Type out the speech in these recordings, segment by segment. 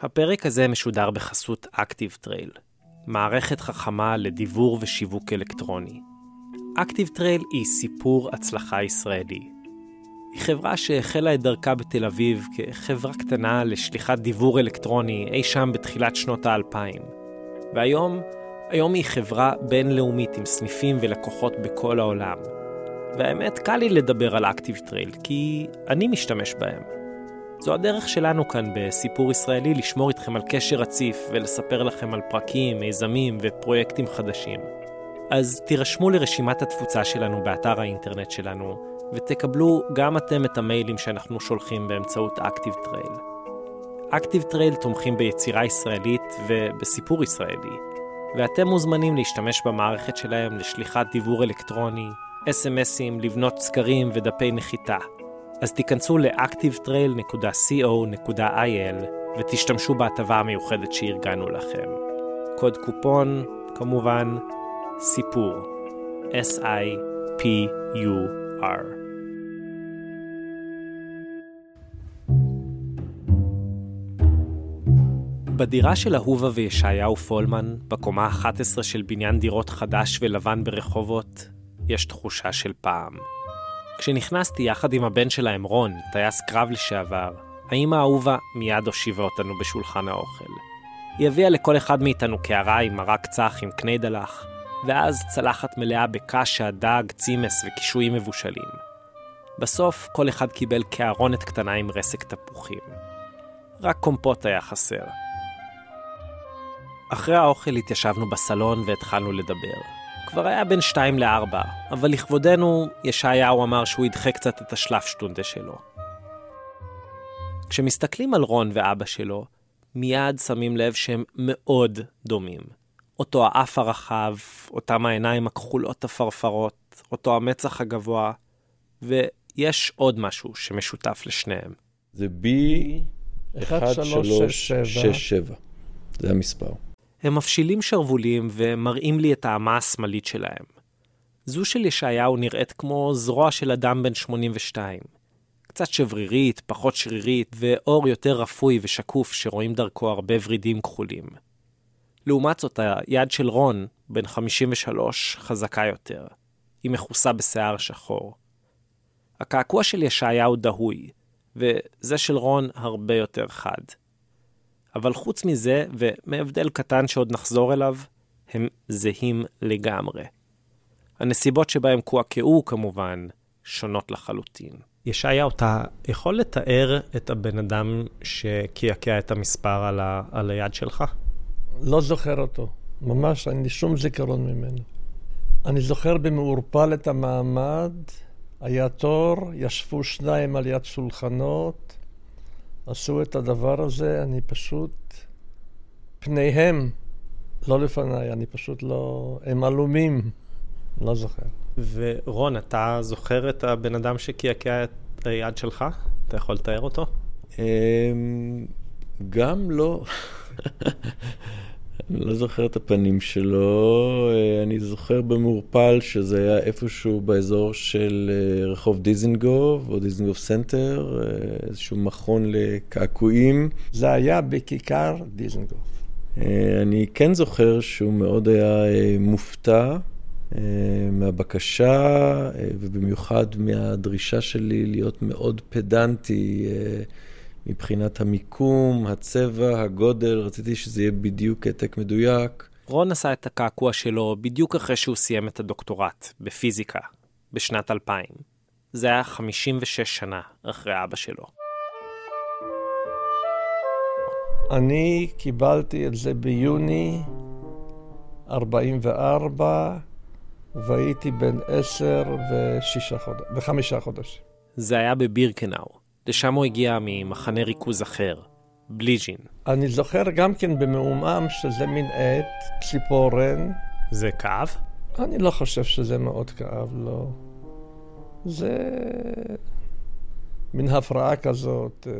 הפרק הזה משודר בחסות Active Trail, מערכת חכמה לדיבור ושיווק אלקטרוני. Active Trail היא סיפור הצלחה ישראלי. היא חברה שהחלה את דרכה בתל אביב כחברה קטנה לשליחת דיבור אלקטרוני אי שם בתחילת שנות האלפיים. והיום, היום היא חברה בינלאומית עם סניפים ולקוחות בכל העולם. והאמת, קל לי לדבר על Active Trail, כי אני משתמש בהם. זו הדרך שלנו כאן בסיפור ישראלי לשמור איתכם על קשר רציף ולספר לכם על פרקים, מיזמים ופרויקטים חדשים. אז תירשמו לרשימת התפוצה שלנו באתר האינטרנט שלנו, ותקבלו גם אתם את המיילים שאנחנו שולחים באמצעות Active Trail. Active Trail תומכים ביצירה ישראלית ובסיפור ישראלי, ואתם מוזמנים להשתמש במערכת שלהם לשליחת דיבור אלקטרוני, אס.אם.אסים, לבנות סקרים ודפי נחיתה. אז תיכנסו ל-activetrail.co.il ותשתמשו בהטבה המיוחדת שארגנו לכם. קוד קופון, כמובן, סיפור. S-I-P-U-R. בדירה של אהובה וישעיהו פולמן, בקומה 11 של בניין דירות חדש ולבן ברחובות, יש תחושה של פעם. כשנכנסתי יחד עם הבן שלהם, רון, טייס קרב לשעבר, האמא האהובה מיד הושיבה אותנו בשולחן האוכל. היא הביאה לכל אחד מאיתנו קערה עם מרק צח עם קני דלח, ואז צלחת מלאה בקשה, דג, צימס וקישואים מבושלים. בסוף כל אחד קיבל קערונת קטנה עם רסק תפוחים. רק קומפוט היה חסר. אחרי האוכל התיישבנו בסלון והתחלנו לדבר. כבר היה בין שתיים לארבע, אבל לכבודנו, ישעיהו אמר שהוא ידחה קצת את השלף שטונדה שלו. כשמסתכלים על רון ואבא שלו, מיד שמים לב שהם מאוד דומים. אותו האף הרחב, אותם העיניים הכחולות הפרפרות, אותו המצח הגבוה, ויש עוד משהו שמשותף לשניהם. זה B1367. זה המספר. הם מפשילים שרוולים ומראים לי את האמה השמאלית שלהם. זו של ישעיהו נראית כמו זרוע של אדם בן 82. קצת שברירית, פחות שרירית, ואור יותר רפוי ושקוף שרואים דרכו הרבה ורידים כחולים. לעומת זאת, היד של רון, בן 53, חזקה יותר. היא מכוסה בשיער שחור. הקעקוע של ישעיהו דהוי, וזה של רון הרבה יותר חד. אבל חוץ מזה, ומהבדל קטן שעוד נחזור אליו, הם זהים לגמרי. הנסיבות שבהם קועקעו, כמובן, שונות לחלוטין. ישעיהו, אתה יכול לתאר את הבן אדם שקעקע את המספר על, ה... על היד שלך? לא זוכר אותו. ממש, אין לי שום זיכרון ממנו. אני זוכר במעורפל את המעמד, היה תור, ישבו שניים על יד שולחנות, עשו את הדבר הזה, אני פשוט... פניהם, לא לפניי, אני פשוט לא... הם עלומים, לא זוכר. ורון, אתה זוכר את הבן אדם שקעקע את היד שלך? אתה יכול לתאר אותו? אמ, גם לא. אני לא זוכר את הפנים שלו, אה, אני זוכר במעורפל שזה היה איפשהו באזור של אה, רחוב דיזנגוף או דיזנגוף סנטר, אה, איזשהו מכון לקעקועים. זה היה בכיכר דיזנגוף. אני כן זוכר שהוא מאוד היה מופתע מהבקשה, ובמיוחד מהדרישה שלי להיות מאוד פדנטי. מבחינת המיקום, הצבע, הגודל, רציתי שזה יהיה בדיוק העתק מדויק. רון עשה את הקעקוע שלו בדיוק אחרי שהוא סיים את הדוקטורט, בפיזיקה, בשנת 2000. זה היה 56 שנה אחרי אבא שלו. אני קיבלתי את זה ביוני 44, והייתי בן 10 וחמישה חודשים. זה היה בבירקנאו. לשם הוא הגיע ממחנה ריכוז אחר, בליז'ין. אני זוכר גם כן במעומעם שזה מין עט, ציפורן. זה כאב? אני לא חושב שזה מאוד כאב, לא. זה מין הפרעה כזאת, אה,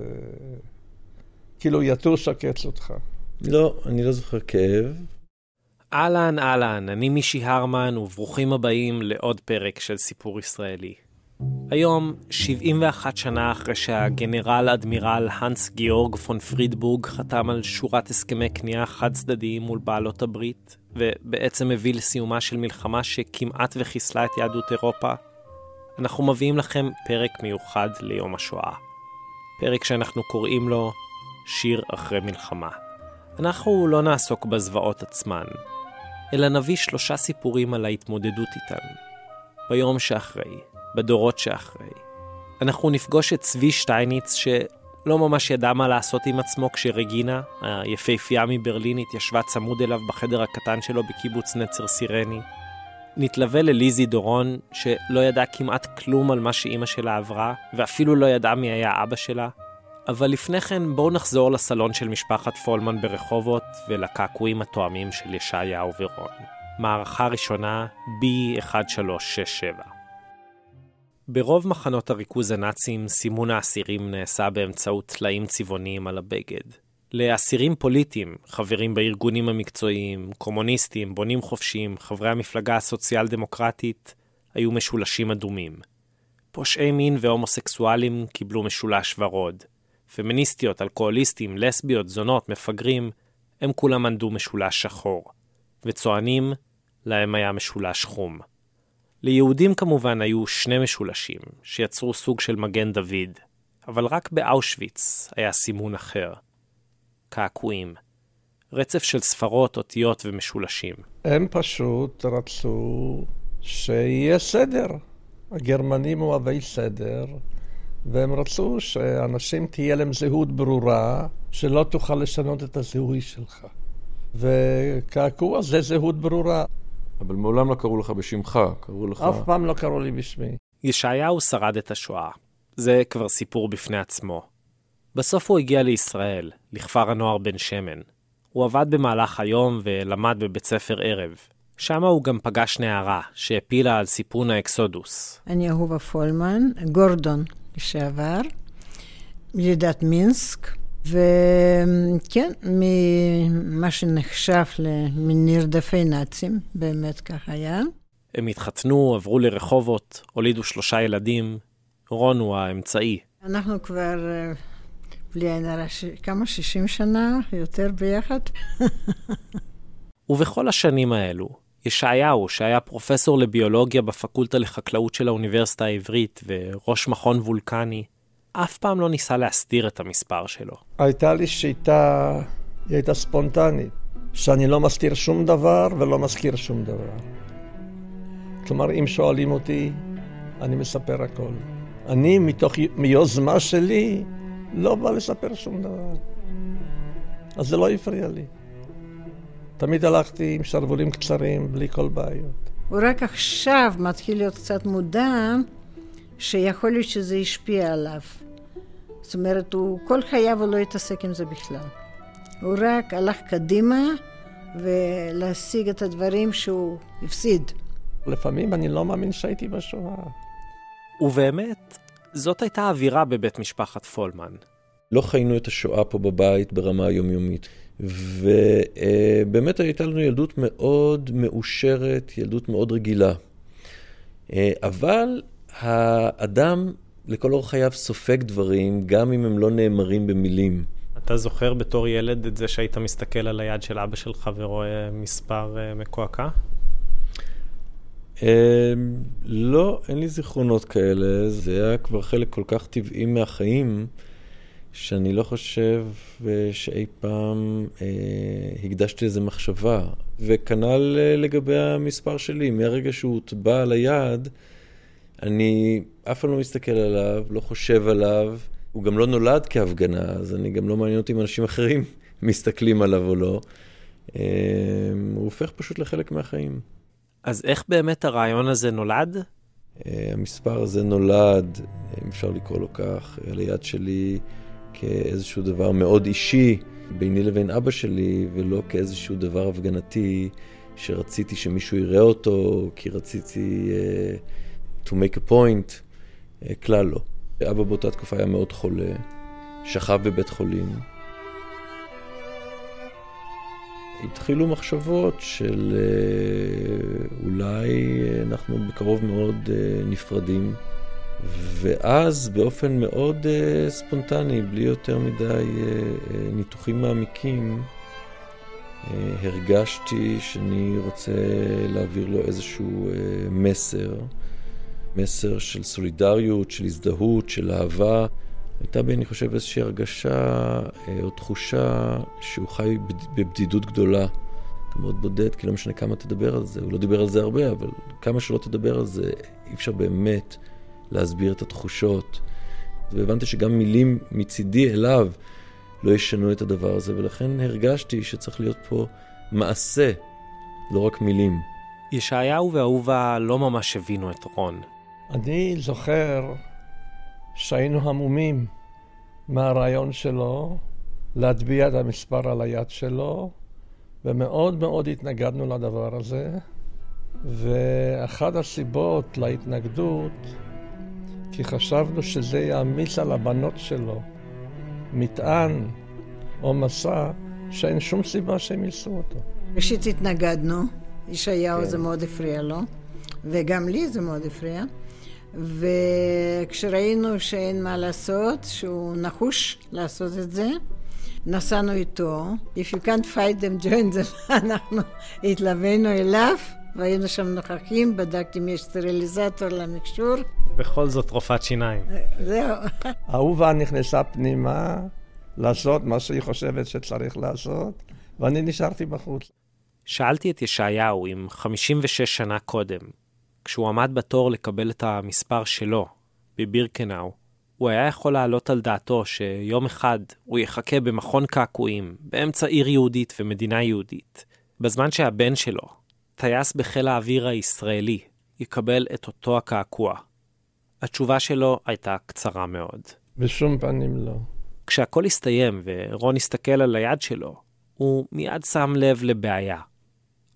כאילו יטוש עקץ אותך. לא, אני לא זוכר כאב. אהלן, אהלן, אני מישי הרמן, וברוכים הבאים לעוד פרק של סיפור ישראלי. היום, 71 שנה אחרי שהגנרל אדמירל הנס גיאורג פון פרידבורג חתם על שורת הסכמי כניעה חד צדדיים מול בעלות הברית, ובעצם הביא לסיומה של מלחמה שכמעט וחיסלה את יהדות אירופה, אנחנו מביאים לכם פרק מיוחד ליום השואה. פרק שאנחנו קוראים לו שיר אחרי מלחמה. אנחנו לא נעסוק בזוועות עצמן, אלא נביא שלושה סיפורים על ההתמודדות איתן. ביום שאחרי, בדורות שאחרי. אנחנו נפגוש את צבי שטייניץ, שלא ממש ידע מה לעשות עם עצמו כשרגינה, היפהפייה מברלין, התיישבה צמוד אליו בחדר הקטן שלו בקיבוץ נצר סירני. נתלווה לליזי דורון, שלא ידעה כמעט כלום על מה שאימא שלה עברה, ואפילו לא ידעה מי היה אבא שלה. אבל לפני כן בואו נחזור לסלון של משפחת פולמן ברחובות ולקעקועים התואמים של ישעיהו ורון. מערכה ראשונה B1367 ברוב מחנות הריכוז הנאצים סימון האסירים נעשה באמצעות טלאים צבעוניים על הבגד. לאסירים פוליטיים, חברים בארגונים המקצועיים, קומוניסטים, בונים חופשיים, חברי המפלגה הסוציאל-דמוקרטית, היו משולשים אדומים. פושעי מין והומוסקסואלים קיבלו משולש ורוד. פמיניסטיות, אלכוהוליסטים, לסביות, זונות, מפגרים, הם כולם ענדו משולש שחור. וצוענים, להם היה משולש חום. ליהודים כמובן היו שני משולשים, שיצרו סוג של מגן דוד, אבל רק באושוויץ היה סימון אחר. קעקועים. רצף של ספרות, אותיות ומשולשים. הם פשוט רצו שיהיה סדר. הגרמנים אוהבי סדר, והם רצו שאנשים תהיה להם זהות ברורה, שלא תוכל לשנות את הזהוי שלך. וקעקוע זה זהות ברורה. אבל מעולם לא קראו לך בשמך, קראו לך... אף פעם לא קראו לי בשמי. ישעיהו שרד את השואה. זה כבר סיפור בפני עצמו. בסוף הוא הגיע לישראל, לכפר הנוער בן שמן. הוא עבד במהלך היום ולמד בבית ספר ערב. שם הוא גם פגש נערה שהפילה על סיפון האקסודוס. אני אהובה פולמן, גורדון לשעבר, ילידת מינסק, וכן, ממה שנחשב לנרדפי נאצים, באמת כך היה. הם התחתנו, עברו לרחובות, הולידו שלושה ילדים. רון הוא האמצעי. אנחנו כבר, בלי עין הרע, כמה? 60 שנה יותר ביחד. ובכל השנים האלו, ישעיהו, שהיה פרופסור לביולוגיה בפקולטה לחקלאות של האוניברסיטה העברית וראש מכון וולקני, אף פעם לא ניסה להסתיר את המספר שלו. הייתה לי שיטה, היא הייתה ספונטנית, שאני לא מסתיר שום דבר ולא מזכיר שום דבר. כלומר, אם שואלים אותי, אני מספר הכל. אני, מתוך, מיוזמה שלי, לא בא לספר שום דבר. אז זה לא הפריע לי. תמיד הלכתי עם שרוולים קצרים, בלי כל בעיות. הוא רק עכשיו מתחיל להיות קצת מודע שיכול להיות שזה השפיע עליו. זאת אומרת, הוא כל חייו הוא לא התעסק עם זה בכלל. הוא רק הלך קדימה ולהשיג את הדברים שהוא הפסיד. לפעמים אני לא מאמין שהייתי בשואה. ובאמת, זאת הייתה האווירה בבית משפחת פולמן. לא חיינו את השואה פה בבית ברמה היומיומית. ובאמת הייתה לנו ילדות מאוד מאושרת, ילדות מאוד רגילה. אבל האדם לכל אורך חייו סופג דברים, גם אם הם לא נאמרים במילים. אתה זוכר בתור ילד את זה שהיית מסתכל על היד של אבא שלך ורואה מספר מקועקע? לא, אין לי זיכרונות כאלה, זה היה כבר חלק כל כך טבעי מהחיים. שאני לא חושב שאי פעם אה, הקדשתי לזה מחשבה. וכנ"ל אה, לגבי המספר שלי, מהרגע שהוא הוטבע על היד, אני אף פעם לא מסתכל עליו, לא חושב עליו. הוא גם לא נולד כהפגנה, אז אני גם לא מעניין אותי אם אנשים אחרים מסתכלים עליו או לא. אה, הוא הופך פשוט לחלק מהחיים. אז איך באמת הרעיון הזה נולד? אה, המספר הזה נולד, אם אפשר לקרוא לו כך, על היד שלי. כאיזשהו דבר מאוד אישי ביני לבין אבא שלי, ולא כאיזשהו דבר הפגנתי שרציתי שמישהו יראה אותו, כי רציתי uh, to make a point, uh, כלל לא. אבא באותה תקופה היה מאוד חולה, שכב בבית חולים. התחילו מחשבות של uh, אולי אנחנו בקרוב מאוד uh, נפרדים. ואז באופן מאוד uh, ספונטני, בלי יותר מדי uh, uh, ניתוחים מעמיקים, uh, הרגשתי שאני רוצה להעביר לו איזשהו uh, מסר, מסר של סולידריות, של הזדהות, של אהבה. הייתה בי, אני חושב, איזושהי הרגשה uh, או תחושה שהוא חי בבדידות גדולה. מאוד בודד, כי לא משנה כמה תדבר על זה, הוא לא דיבר על זה הרבה, אבל כמה שלא תדבר על זה, אי אפשר באמת להסביר את התחושות. והבנתי שגם מילים מצידי אליו לא ישנו את הדבר הזה, ולכן הרגשתי שצריך להיות פה מעשה, לא רק מילים. ישעיהו ואהובה לא ממש הבינו את רון. אני זוכר שהיינו המומים מהרעיון שלו להטביע את המספר על היד שלו, ומאוד מאוד התנגדנו לדבר הזה. ואחת הסיבות להתנגדות כי חשבנו שזה יעמיס על הבנות שלו מטען או מסע שאין שום סיבה שהם יישאו אותו. ראשית התנגדנו, ישעיהו כן. זה מאוד הפריע לו, וגם לי זה מאוד הפריע. וכשראינו שאין מה לעשות, שהוא נחוש לעשות את זה, נסענו איתו. If you can't fight them, join them. אנחנו התלווינו אליו. והיינו שם נוכחים, בדקתי אם יש סטריליזטור למכשור. בכל זאת רופאת שיניים. זהו. אהובה נכנסה פנימה לעשות מה שהיא חושבת שצריך לעשות, ואני נשארתי בחוץ. שאלתי את ישעיהו אם 56 שנה קודם, כשהוא עמד בתור לקבל את המספר שלו, בבירקנאו, הוא היה יכול להעלות על דעתו שיום אחד הוא יחכה במכון קעקועים, באמצע עיר יהודית ומדינה יהודית, בזמן שהבן שלו, טייס בחיל האוויר הישראלי יקבל את אותו הקעקוע? התשובה שלו הייתה קצרה מאוד. בשום פנים לא. כשהכל הסתיים ורון הסתכל על היד שלו, הוא מיד שם לב לבעיה.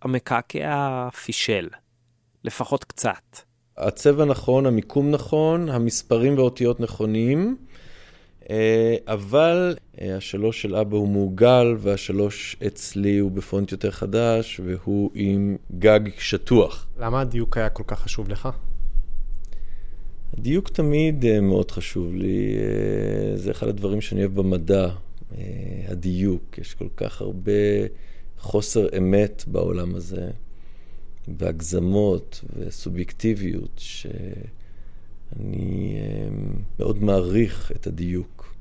המקעקע פישל, לפחות קצת. הצבע נכון, המיקום נכון, המספרים והאותיות נכונים, אה, אבל אה, השלוש של אבא הוא מעוגל, והשלוש אצלי הוא בפונט יותר חדש, והוא עם גג שטוח. למה הדיוק היה כל כך חשוב לך? הדיוק תמיד אה, מאוד חשוב לי, זה אחד הדברים שאני אוהב במדע, הדיוק. יש כל כך הרבה חוסר אמת בעולם הזה, והגזמות וסובייקטיביות, שאני מאוד מעריך את הדיוק.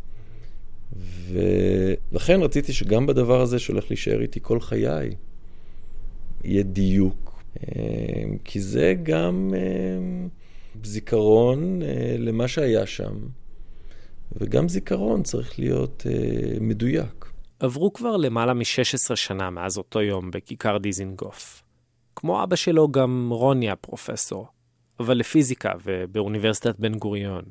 ולכן רציתי שגם בדבר הזה שהולך להישאר איתי כל חיי, יהיה דיוק. אה, כי זה גם אה, זיכרון אה, למה שהיה שם, וגם זיכרון צריך להיות מדויק. עברו כבר למעלה מ-16 שנה מאז אותו יום בכיכר דיזינגוף. כמו אבא שלו, גם רוני הפרופסור, אבל לפיזיקה ובאוניברסיטת בן גוריון.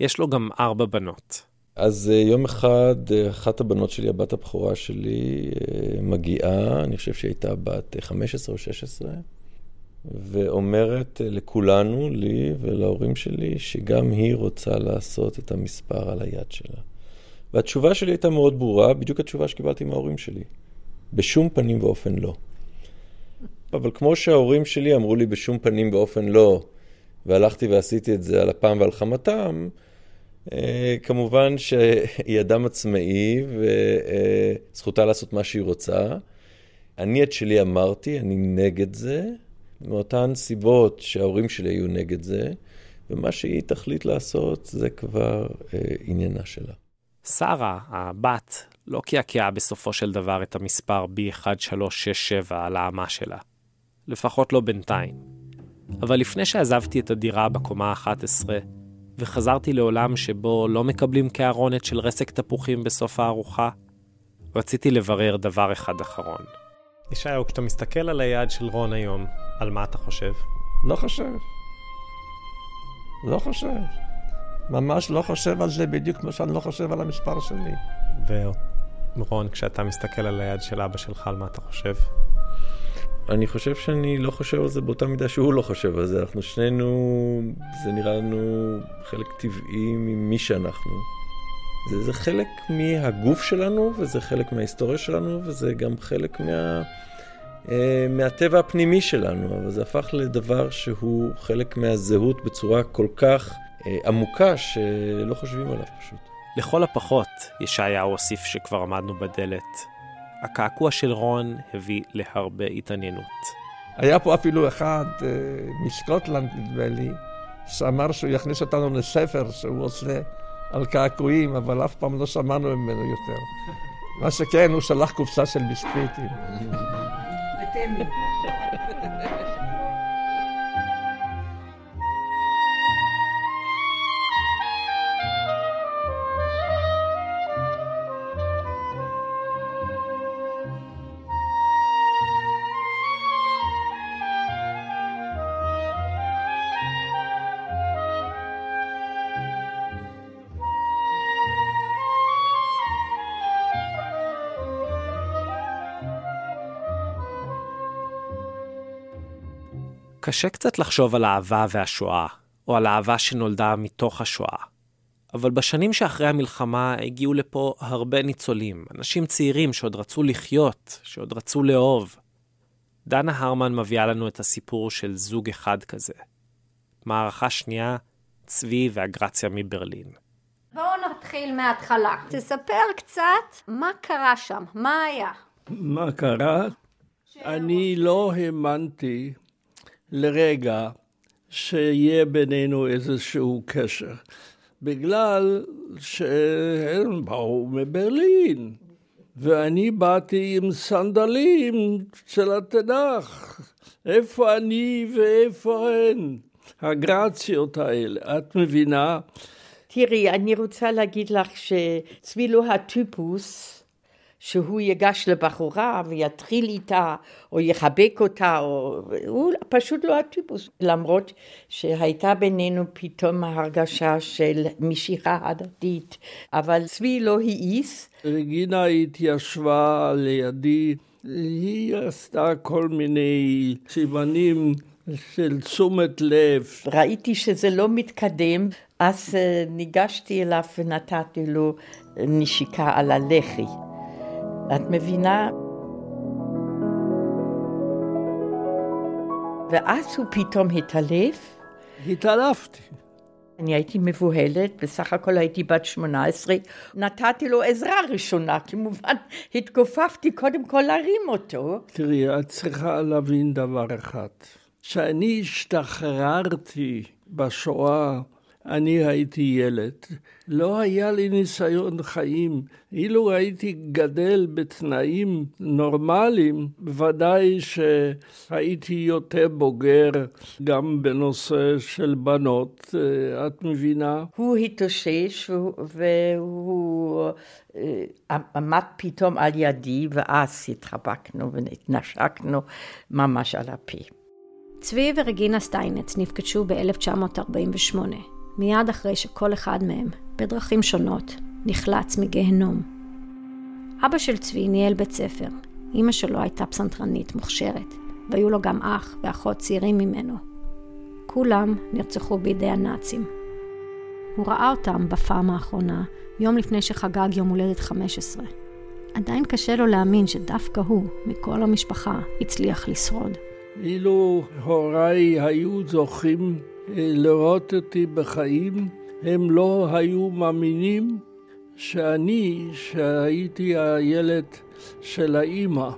יש לו גם ארבע בנות. אז אה, יום אחד, אה, אחת הבנות שלי, הבת הבכורה שלי, אה, מגיעה, אני חושב שהיא הייתה בת 15 או 16, ואומרת לכולנו, לי ולהורים שלי, שגם היא רוצה לעשות את המספר על היד שלה. והתשובה שלי הייתה מאוד ברורה, בדיוק התשובה שקיבלתי מההורים שלי. בשום פנים ואופן לא. אבל כמו שההורים שלי אמרו לי בשום פנים ואופן לא, והלכתי ועשיתי את זה על אפם ועל חמתם, אה, כמובן שהיא אדם עצמאי וזכותה לעשות מה שהיא רוצה. אני את שלי אמרתי, אני נגד זה, מאותן סיבות שההורים שלי היו נגד זה, ומה שהיא תחליט לעשות זה כבר אה, עניינה שלה. שרה, הבת, לא קעקעה בסופו של דבר את המספר B1367 על האמה שלה. לפחות לא בינתיים. אבל לפני שעזבתי את הדירה בקומה ה-11, וחזרתי לעולם שבו לא מקבלים כהרונת של רסק תפוחים בסוף הארוחה, רציתי לברר דבר אחד אחרון. ישעיהו, כשאתה מסתכל על היד של רון היום, על מה אתה חושב? לא חושב. לא חושב. ממש לא חושב על זה בדיוק כמו שאני לא חושב על המספר שלי. ורון, כשאתה מסתכל על היד של אבא שלך, על מה אתה חושב? אני חושב שאני לא חושב על זה באותה מידה שהוא לא חושב על זה. אנחנו שנינו, זה נראה לנו חלק טבעי ממי שאנחנו. זה, זה חלק מהגוף שלנו, וזה חלק מההיסטוריה שלנו, וזה גם חלק מה, אה, מהטבע הפנימי שלנו. אבל זה הפך לדבר שהוא חלק מהזהות בצורה כל כך עמוקה שלא חושבים עליו פשוט. לכל הפחות, ישעיהו הוסיף שכבר עמדנו בדלת. הקעקוע של רון הביא להרבה התעניינות. היה פה אפילו אחד uh, מסקוטלנד, נדמה לי, שאמר שהוא יכניס אותנו לספר שהוא עושה על קעקועים, אבל אף פעם לא שמענו ממנו יותר. מה שכן, הוא שלח קופסה של ביסקוויטים. קשה קצת לחשוב על אהבה והשואה, או על אהבה שנולדה מתוך השואה. אבל בשנים שאחרי המלחמה הגיעו לפה הרבה ניצולים, אנשים צעירים שעוד רצו לחיות, שעוד רצו לאהוב. דנה הרמן מביאה לנו את הסיפור של זוג אחד כזה. מערכה שנייה, צבי ואגרציה מברלין. בואו נתחיל מההתחלה. תספר קצת מה קרה שם, מה היה. מה קרה? אני לא האמנתי לרגע שיהיה בינינו איזשהו קשר, בגלל שהם באו מברלין, ואני באתי עם סנדלים של התנ"ך. איפה אני ואיפה הן? הגרציות האלה, את מבינה? תראי, אני רוצה להגיד לך שצבי לא הטיפוס שהוא ייגש לבחורה ויתחיל איתה, או יחבק אותה, או... הוא פשוט לא הטיפוס. למרות שהייתה בינינו פתאום ההרגשה של משיכה הדדית, אבל צבי לא העיס. רגינה התיישבה לידי, היא עשתה כל מיני סימנים של תשומת לב. ראיתי שזה לא מתקדם, אז אה, ניגשתי אליו ונתתי לו נשיקה על הלחי. את מבינה? ואז הוא פתאום התעלף. התעלפתי. אני הייתי מבוהלת, בסך הכל הייתי בת 18, נתתי לו עזרה ראשונה, כמובן התכופפתי קודם כל להרים אותו. תראי, את צריכה להבין דבר אחד, שאני השתחררתי בשואה אני הייתי ילד, לא היה לי ניסיון חיים. אילו הייתי גדל בתנאים נורמליים, בוודאי שהייתי יותר בוגר גם בנושא של בנות, אה, את מבינה? הוא התאושש והוא אה, עמד פתאום על ידי, ואז התחבקנו ונשקנו ממש על הפי. צבי ורגינה סטיינץ נפגשו ב-1948. מיד אחרי שכל אחד מהם, בדרכים שונות, נחלץ מגיהנום. אבא של צבי ניהל בית ספר, אמא שלו הייתה פסנתרנית מוכשרת, והיו לו גם אח ואחות צעירים ממנו. כולם נרצחו בידי הנאצים. הוא ראה אותם בפעם האחרונה, יום לפני שחגג יום הולדת 15. עדיין קשה לו להאמין שדווקא הוא, מכל המשפחה, הצליח לשרוד. אילו הוריי היו זוכים לראות אותי בחיים, הם לא היו מאמינים שאני, שהייתי הילד של האימא,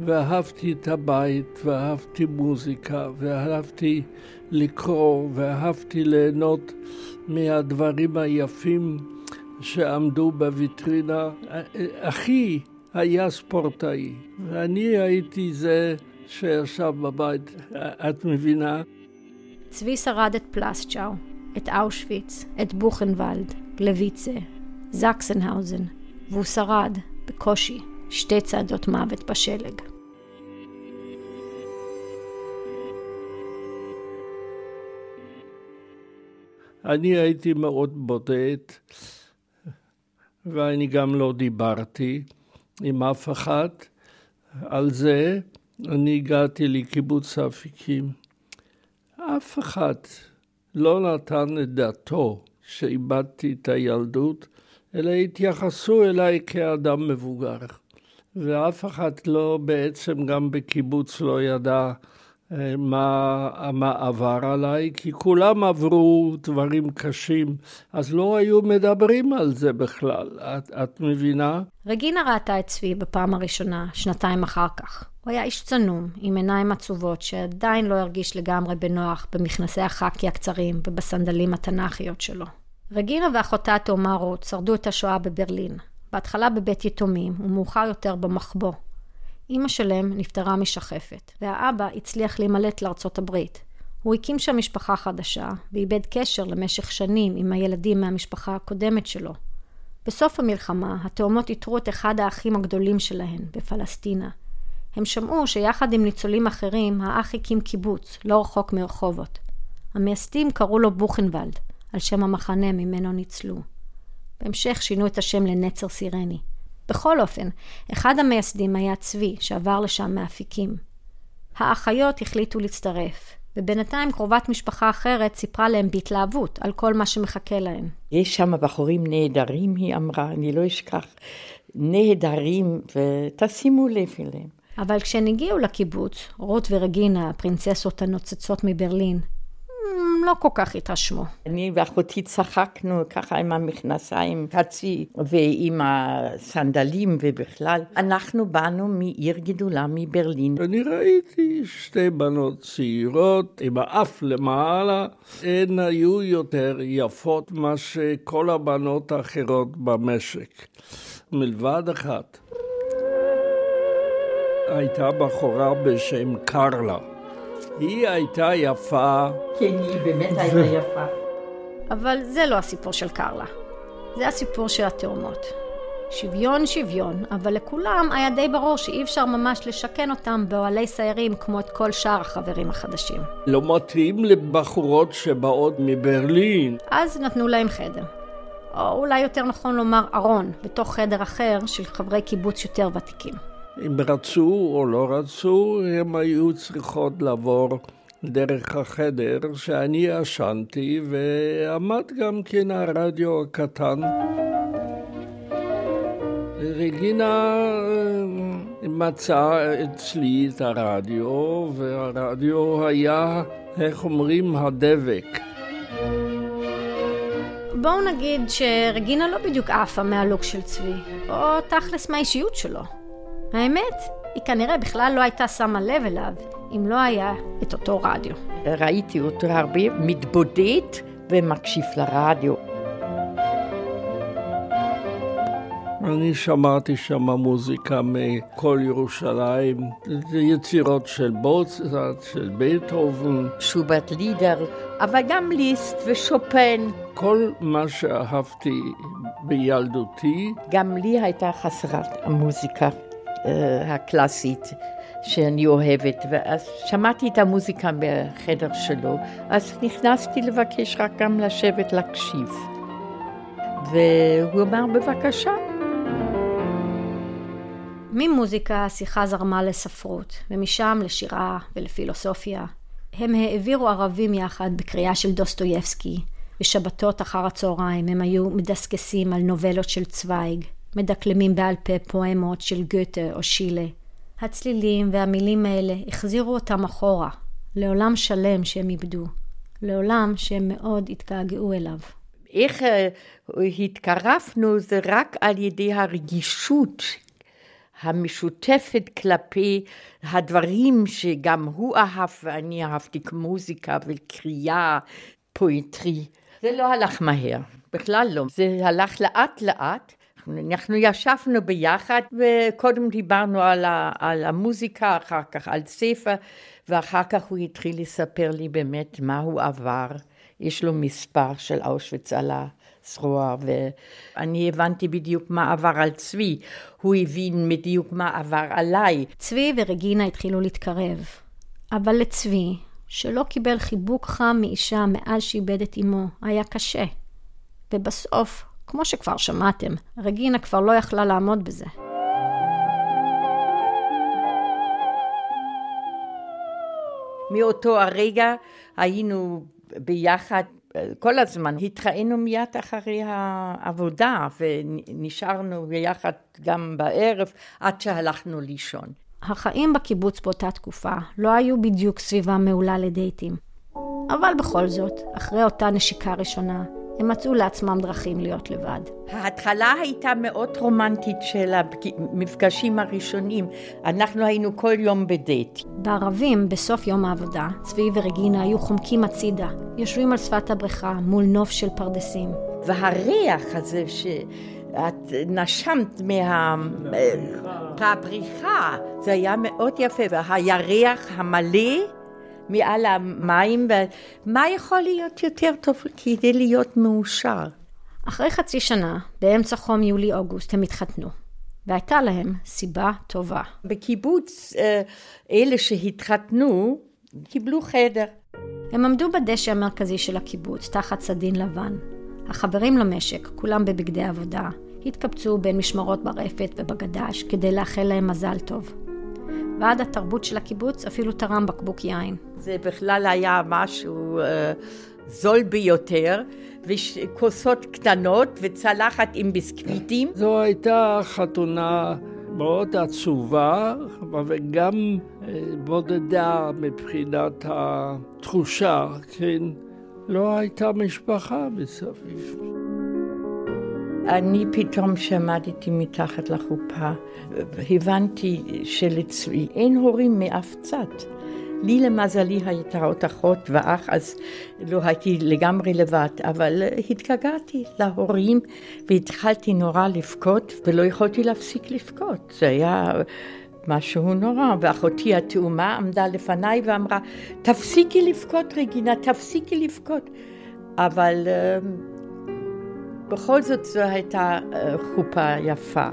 ואהבתי את הבית, ואהבתי מוזיקה, ואהבתי לקרוא, ואהבתי ליהנות מהדברים היפים שעמדו בוויטרינה. אחי היה ספורטאי, ואני הייתי זה שישב בבית, את מבינה? צבי שרד את פלסצ'או, את אושוויץ, את בוכנוולד, גלוויצה, זקסנהאוזן, והוא שרד, בקושי, שתי צעדות מוות בשלג. אני הייתי מאוד בודד, ואני גם לא דיברתי עם אף אחד על זה. אני הגעתי לקיבוץ האפיקים. אף אחד לא נתן את דעתו שאיבדתי את הילדות, אלא התייחסו אליי כאדם מבוגר. ואף אחד לא, בעצם גם בקיבוץ לא ידע מה, מה עבר עליי, כי כולם עברו דברים קשים, אז לא היו מדברים על זה בכלל. את, את מבינה? רגינה ראתה את צבי בפעם הראשונה, שנתיים אחר כך. הוא היה איש צנום, עם עיניים עצובות, שעדיין לא הרגיש לגמרי בנוח במכנסי החאקי הקצרים ובסנדלים התנ"כיות שלו. רגינה ואחותה התאומה רות שרדו את השואה בברלין, בהתחלה בבית יתומים ומאוחר יותר במחבוא. אימא שלהם נפטרה משחפת, והאבא הצליח להימלט לארצות הברית. הוא הקים שם משפחה חדשה, ואיבד קשר למשך שנים עם הילדים מהמשפחה הקודמת שלו. בסוף המלחמה, התאומות איתרו את אחד האחים הגדולים שלהן, בפלסטינה. הם שמעו שיחד עם ניצולים אחרים, האח הקים קיבוץ, לא רחוק מרחובות. המייסדים קראו לו בוכנוולד, על שם המחנה ממנו ניצלו. בהמשך שינו את השם לנצר סירני. בכל אופן, אחד המייסדים היה צבי, שעבר לשם מאפיקים. האחיות החליטו להצטרף, ובינתיים קרובת משפחה אחרת סיפרה להם בהתלהבות על כל מה שמחכה להם. יש שם בחורים נהדרים, היא אמרה, אני לא אשכח. נהדרים, ותשימו לב אליהם. אבל כשהן הגיעו לקיבוץ, רות ורגינה, הפרינצסות הנוצצות מברלין, לא כל כך התרשמו. אני ואחותי צחקנו ככה עם המכנסיים חצי ועם הסנדלים ובכלל. אנחנו באנו מעיר גדולה מברלין. אני ראיתי שתי בנות צעירות עם האף למעלה, הן היו יותר יפות מאשר כל הבנות האחרות במשק, מלבד אחת. הייתה בחורה בשם קרלה. היא הייתה יפה. כן, היא באמת הייתה יפה. אבל זה לא הסיפור של קרלה. זה הסיפור של התאומות. שוויון שוויון, אבל לכולם היה די ברור שאי אפשר ממש לשכן אותם באוהלי סיירים כמו את כל שאר החברים החדשים. לא מתאים לבחורות שבאות מברלין. אז נתנו להם חדר. או אולי יותר נכון לומר ארון, בתוך חדר אחר של חברי קיבוץ יותר ותיקים. אם רצו או לא רצו, הם היו צריכות לעבור דרך החדר שאני ישנתי, ועמד גם כן הרדיו הקטן. רגינה אה, מצאה אצלי את הרדיו, והרדיו היה, איך אומרים, הדבק. בואו נגיד שרגינה לא בדיוק עפה מהלוק של צבי, או תכלס מהאישיות שלו. האמת, היא כנראה בכלל לא הייתה שמה לב אליו, אם לא היה את אותו רדיו. ראיתי אותו הרבה מתבודד ומקשיב לרדיו. אני שמעתי שם מוזיקה מכל ירושלים, יצירות של בוצט, של בייטהובן. שובת לידר, אבל גם ליסט ושופן. כל מה שאהבתי בילדותי. גם לי הייתה חסרת המוזיקה. אה, הקלאסית שאני אוהבת, ואז שמעתי את המוזיקה בחדר שלו, אז נכנסתי לבקש רק גם לשבת להקשיב. והוא אמר, בבקשה. ממוזיקה השיחה זרמה לספרות, ומשם לשירה ולפילוסופיה. הם העבירו ערבים יחד בקריאה של דוסטויבסקי. בשבתות אחר הצהריים הם היו מדסקסים על נובלות של צוויג, מדקלמים בעל פה פואמות של גוטה או שילה. הצלילים והמילים האלה החזירו אותם אחורה, לעולם שלם שהם איבדו, לעולם שהם מאוד התגעגעו אליו. איך התקרבנו זה רק על ידי הרגישות המשותפת כלפי הדברים שגם הוא אהב ואני אהבתי כמוזיקה וקריאה, פואטרי. זה לא הלך מהר, בכלל לא. זה הלך לאט לאט. אנחנו ישבנו ביחד וקודם דיברנו על, ה, על המוזיקה, אחר כך על ספר, ואחר כך הוא התחיל לספר לי באמת מה הוא עבר. יש לו מספר של אושוויץ על הזרוע, ואני הבנתי בדיוק מה עבר על צבי. הוא הבין בדיוק מה עבר עליי. צבי ורגינה התחילו להתקרב, אבל לצבי, שלא קיבל חיבוק חם מאישה מאז שאיבד את אמו, היה קשה. ובסוף כמו שכבר שמעתם, רגינה כבר לא יכלה לעמוד בזה. מאותו הרגע היינו ביחד כל הזמן, התראינו מיד אחרי העבודה ונשארנו ביחד גם בערב עד שהלכנו לישון. החיים בקיבוץ באותה תקופה לא היו בדיוק סביבה מעולה לדייטים. אבל בכל זאת, אחרי אותה נשיקה ראשונה, הם מצאו לעצמם דרכים להיות לבד. ההתחלה הייתה מאוד רומנטית של המפגשים הראשונים. אנחנו היינו כל יום בדייט. בערבים, בסוף יום העבודה, צבי ורגינה היו חומקים הצידה, יושבים על שפת הבריכה מול נוף של פרדסים. והריח הזה שאת נשמת מה... מהבריכה, זה היה מאוד יפה, והירח המלא מעל המים, ומה יכול להיות יותר טוב כדי להיות מאושר? אחרי חצי שנה, באמצע חום יולי-אוגוסט, הם התחתנו. והייתה להם סיבה טובה. בקיבוץ, אה, אלה שהתחתנו, קיבלו חדר. הם עמדו בדשא המרכזי של הקיבוץ, תחת סדין לבן. החברים למשק, כולם בבגדי עבודה, התקבצו בין משמרות ברפת ובגדש כדי לאחל להם מזל טוב. ועד התרבות של הקיבוץ אפילו תרם בקבוק יין. זה בכלל היה משהו אה, זול ביותר, וכוסות קטנות וצלחת עם ביסקוויטים. זו הייתה חתונה מאוד עצובה, וגם אה, בודדה מבחינת התחושה, כן? לא הייתה משפחה מסביב. אני פתאום שמדתי מתחת לחופה, הבנתי שלצבי אין הורים מאף צד. לי למזלי הייתה עוד אחות ואח, אז לא הייתי לגמרי לבד, אבל התגעגעתי להורים והתחלתי נורא לבכות, ולא יכולתי להפסיק לבכות. זה היה משהו נורא, ואחותי התאומה עמדה לפניי ואמרה, תפסיקי לבכות רגינה, תפסיקי לבכות. אבל בכל זאת זו הייתה אה, חופה יפה,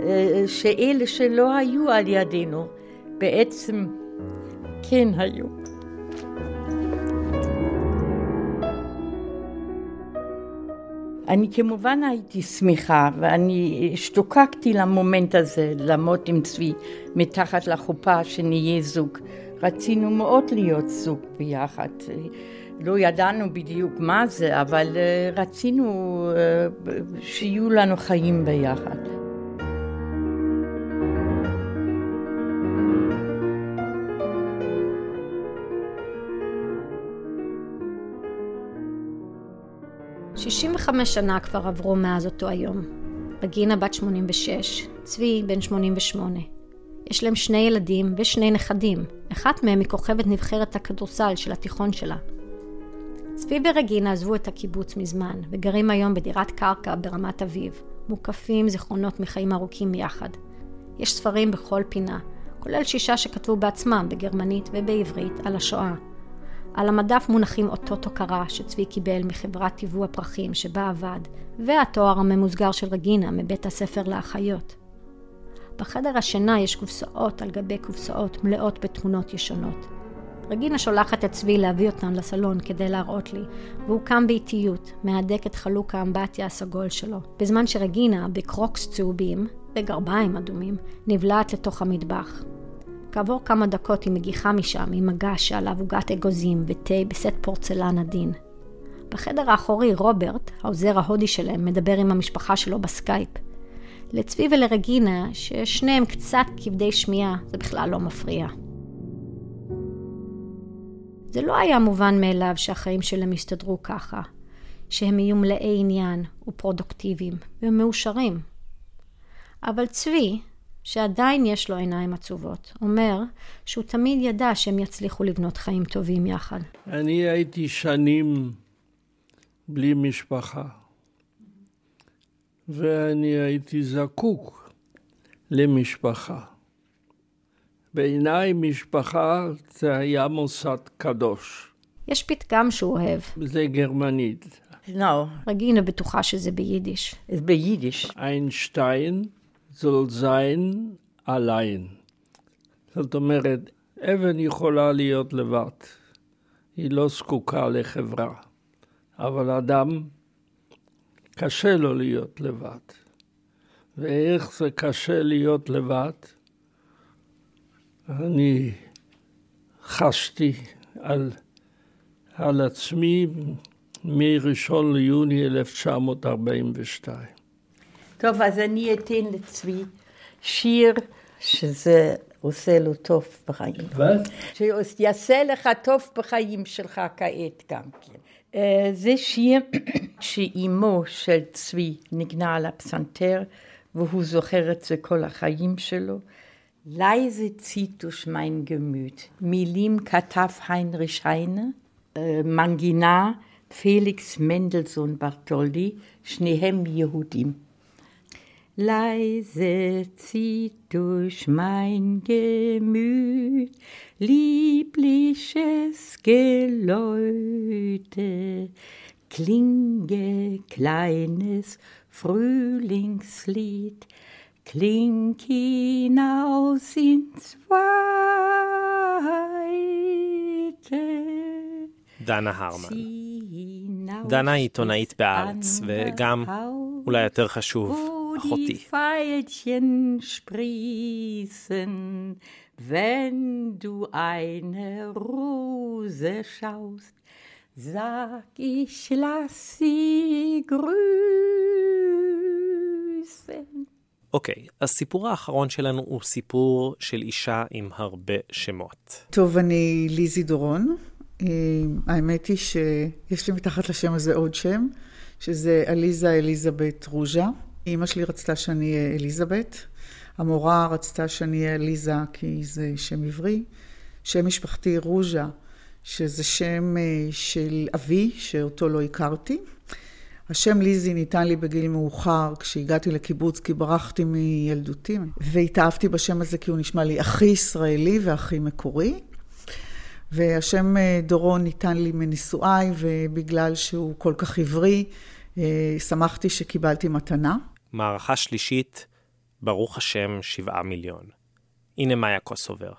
אה, שאלה שלא היו על ידינו בעצם כן היו. אני כמובן הייתי שמחה ואני השתוקקתי למומנט הזה, לעמוד עם צבי מתחת לחופה שנהיה זוג. רצינו מאוד להיות זוג ביחד. לא ידענו בדיוק מה זה, אבל אה, רצינו אה, שיהיו לנו חיים ביחד. שישים וחמש שנה כבר עברו מאז אותו היום. רגינה בת 86, צבי בן 88. יש להם שני ילדים ושני נכדים. אחת מהם היא כוכבת נבחרת הכדורסל של התיכון שלה. צבי ורגינה עזבו את הקיבוץ מזמן, וגרים היום בדירת קרקע ברמת אביב, מוקפים זיכרונות מחיים ארוכים יחד. יש ספרים בכל פינה, כולל שישה שכתבו בעצמם בגרמנית ובעברית על השואה. על המדף מונחים אותות הוקרה שצבי קיבל מחברת טיבוע פרחים שבה עבד, והתואר הממוסגר של רגינה מבית הספר לאחיות. בחדר השינה יש קופסאות על גבי קופסאות מלאות בתמונות ישנות. רגינה שולחת את צבי להביא אותן לסלון כדי להראות לי, והוא קם באיטיות, מהדק את חלוק האמבטיה הסגול שלו, בזמן שרגינה, בקרוקס צהובים, בגרביים אדומים, נבלעת לתוך המטבח. כעבור כמה דקות היא מגיחה משם עם מגש שעליו עוגת אגוזים ותה בסט פורצלן עדין. בחדר האחורי רוברט, העוזר ההודי שלהם, מדבר עם המשפחה שלו בסקייפ. לצבי ולרגינה, ששניהם קצת כבדי שמיעה, זה בכלל לא מפריע. זה לא היה מובן מאליו שהחיים שלהם יסתדרו ככה, שהם יהיו מלאי עניין ופרודוקטיביים ומאושרים. אבל צבי, שעדיין יש לו עיניים עצובות, אומר שהוא תמיד ידע שהם יצליחו לבנות חיים טובים יחד. אני הייתי שנים בלי משפחה, ואני הייתי זקוק למשפחה. בעיניי משפחה זה היה מוסד קדוש. יש פתגם שהוא אוהב. זה גרמנית. לא. רגינה בטוחה שזה ביידיש. זה ביידיש. איינשטיין soll sein allein. זאת אומרת, אבן יכולה להיות לבד. היא לא זקוקה לחברה. אבל אדם, קשה לו להיות לבד. ואיך זה קשה להיות לבד? אני חשתי על, על עצמי מ-1 ליוני 1942. טוב, אז אני אתן לצבי שיר שזה עושה לו טוב בחיים. שיעשה לך טוב בחיים שלך כעת גם כן. אה, זה שיר שאימו של צבי נגנה על הפסנתר, והוא זוכר את זה כל החיים שלו. Leise zieht durch mein Gemüt. Milim Kataf Heinrich Heine, äh, Mangina Felix Mendelssohn Bartholdy, Schnehem Yehudim. Leise zieht durch mein Gemüt liebliches Geläute, klinge kleines Frühlingslied, kling hinaus ins Weite. דנה הרמן. דנה היא עיתונאית בהארץ, וגם, אולי יותר חשוב, אחותי. Wenn du eine Rose schaust, sag ich, lass sie grüßen. אוקיי, okay, הסיפור האחרון שלנו הוא סיפור של אישה עם הרבה שמות. טוב, אני ליזי דורון. אה, האמת היא שיש לי מתחת לשם הזה עוד שם, שזה עליזה אליזבת רוז'ה. אימא שלי רצתה שאני אהיה אליזבת. המורה רצתה שאני אהיה אליזה כי זה שם עברי. שם משפחתי רוז'ה, שזה שם אה, של אבי, שאותו לא הכרתי. השם ליזי ניתן לי בגיל מאוחר, כשהגעתי לקיבוץ, כי ברחתי מילדותי, והתאהבתי בשם הזה כי הוא נשמע לי הכי ישראלי והכי מקורי. והשם אה, דורון ניתן לי מנישואיי, ובגלל שהוא כל כך עברי, אה, שמחתי שקיבלתי מתנה. מערכה שלישית, ברוך השם, שבעה מיליון. הנה מאיה קוסובר.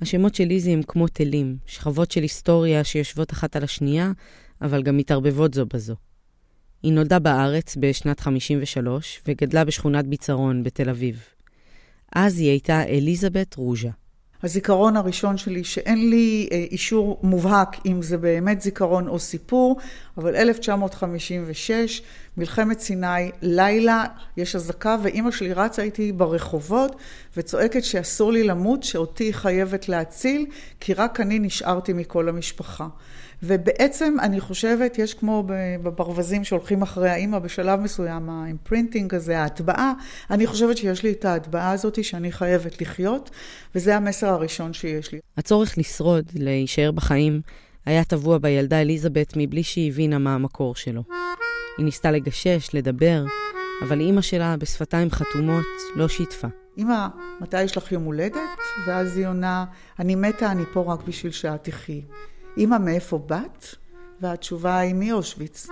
השמות של ליזי הם כמו תלים, שכבות של היסטוריה שיושבות אחת על השנייה, אבל גם מתערבבות זו בזו. היא נולדה בארץ בשנת 53 וגדלה בשכונת ביצרון בתל אביב. אז היא הייתה אליזבת רוז'ה. הזיכרון הראשון שלי, שאין לי אה, אישור מובהק אם זה באמת זיכרון או סיפור, אבל 1956, מלחמת סיני, לילה, יש אזעקה, ואימא שלי רצה איתי ברחובות וצועקת שאסור לי למות, שאותי חייבת להציל, כי רק אני נשארתי מכל המשפחה. ובעצם אני חושבת, יש כמו בברווזים שהולכים אחרי האימא בשלב מסוים, ה imprinting הזה, ההטבעה, אני חושבת שיש לי את ההטבעה הזאת שאני חייבת לחיות, וזה המסר הראשון שיש לי. הצורך לשרוד, להישאר בחיים, היה טבוע בילדה אליזבת מבלי שהיא הבינה מה המקור שלו. היא ניסתה לגשש, לדבר, אבל אימא שלה, בשפתיים חתומות, לא שיתפה. אמא, מתי יש לך יום הולדת? ואז היא עונה, אני מתה, אני פה רק בשביל שאת תחי. אמא, מאיפה באת? והתשובה היא מאושוויץ.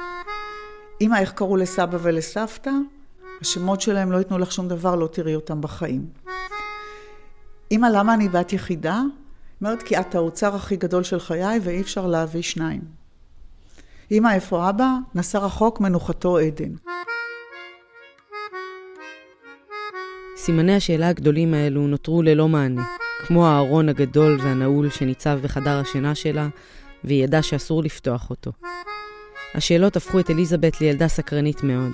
אמא, איך קראו לסבא ולסבתא? השמות שלהם לא ייתנו לך שום דבר, לא תראי אותם בחיים. אמא, למה אני בת יחידה? אומרת, כי את האוצר הכי גדול של חיי ואי אפשר להביא שניים. אמא, איפה אבא? נסע רחוק, מנוחתו עדן. סימני השאלה הגדולים האלו נותרו ללא מענה. כמו הארון הגדול והנעול שניצב בחדר השינה שלה, והיא ידעה שאסור לפתוח אותו. השאלות הפכו את אליזבת לילדה סקרנית מאוד.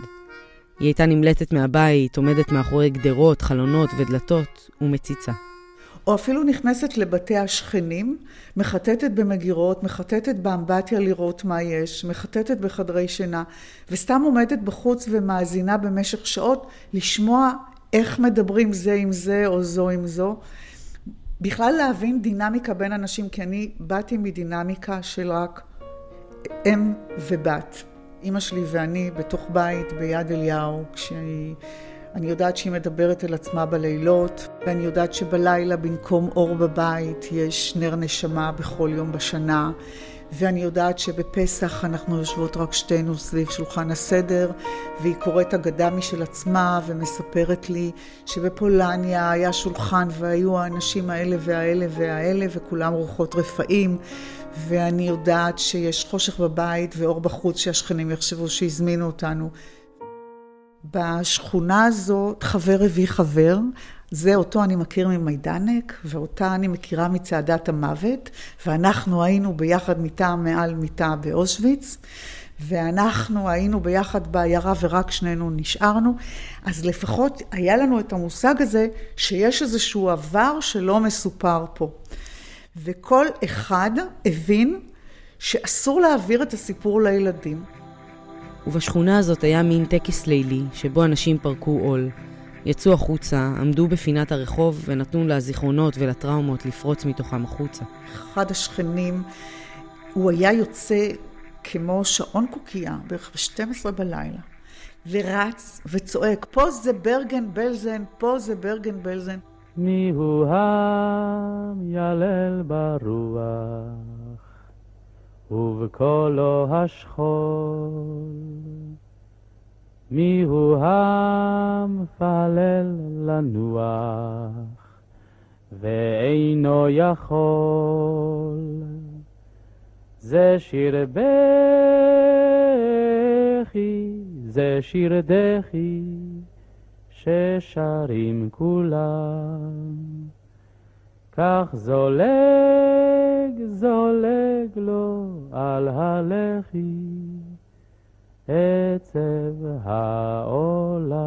היא הייתה נמלטת מהבית, עומדת מאחורי גדרות, חלונות ודלתות, ומציצה. או אפילו נכנסת לבתי השכנים, מחטטת במגירות, מחטטת באמבטיה לראות מה יש, מחטטת בחדרי שינה, וסתם עומדת בחוץ ומאזינה במשך שעות לשמוע איך מדברים זה עם זה או זו עם זו. בכלל להבין דינמיקה בין אנשים, כי אני באתי מדינמיקה של רק אם ובת. אימא שלי ואני בתוך בית ביד אליהו, כשהיא... אני יודעת שהיא מדברת אל עצמה בלילות, ואני יודעת שבלילה במקום אור בבית יש נר נשמה בכל יום בשנה. ואני יודעת שבפסח אנחנו יושבות רק שתינו סביב שולחן הסדר, והיא קוראת אגדה משל עצמה ומספרת לי שבפולניה היה שולחן והיו האנשים האלה והאלה והאלה וכולם רוחות רפאים, ואני יודעת שיש חושך בבית ואור בחוץ שהשכנים יחשבו שהזמינו אותנו. בשכונה הזאת חבר הביא חבר, זה אותו אני מכיר ממיידנק, ואותה אני מכירה מצעדת המוות, ואנחנו היינו ביחד מיטה מעל מיטה באושוויץ, ואנחנו היינו ביחד בעיירה ורק שנינו נשארנו, אז לפחות היה לנו את המושג הזה שיש איזשהו עבר שלא מסופר פה. וכל אחד הבין שאסור להעביר את הסיפור לילדים. ובשכונה הזאת היה מין טקס לילי, שבו אנשים פרקו עול. יצאו החוצה, עמדו בפינת הרחוב ונתנו לזיכרונות ולטראומות לפרוץ מתוכם החוצה. אחד השכנים, הוא היה יוצא כמו שעון קוקייה, בערך ב-12 בלילה, ורץ וצועק, פה זה ברגן בלזן, פה זה ברגן בלזן. מי הוא המיילל ברוח, ובקולו השכול. מי הוא המפלל לנוח, ואינו יכול. זה שיר בכי, זה שיר דחי, ששרים כולם. כך זולג, זולג לו על הלחי, עצב העולם.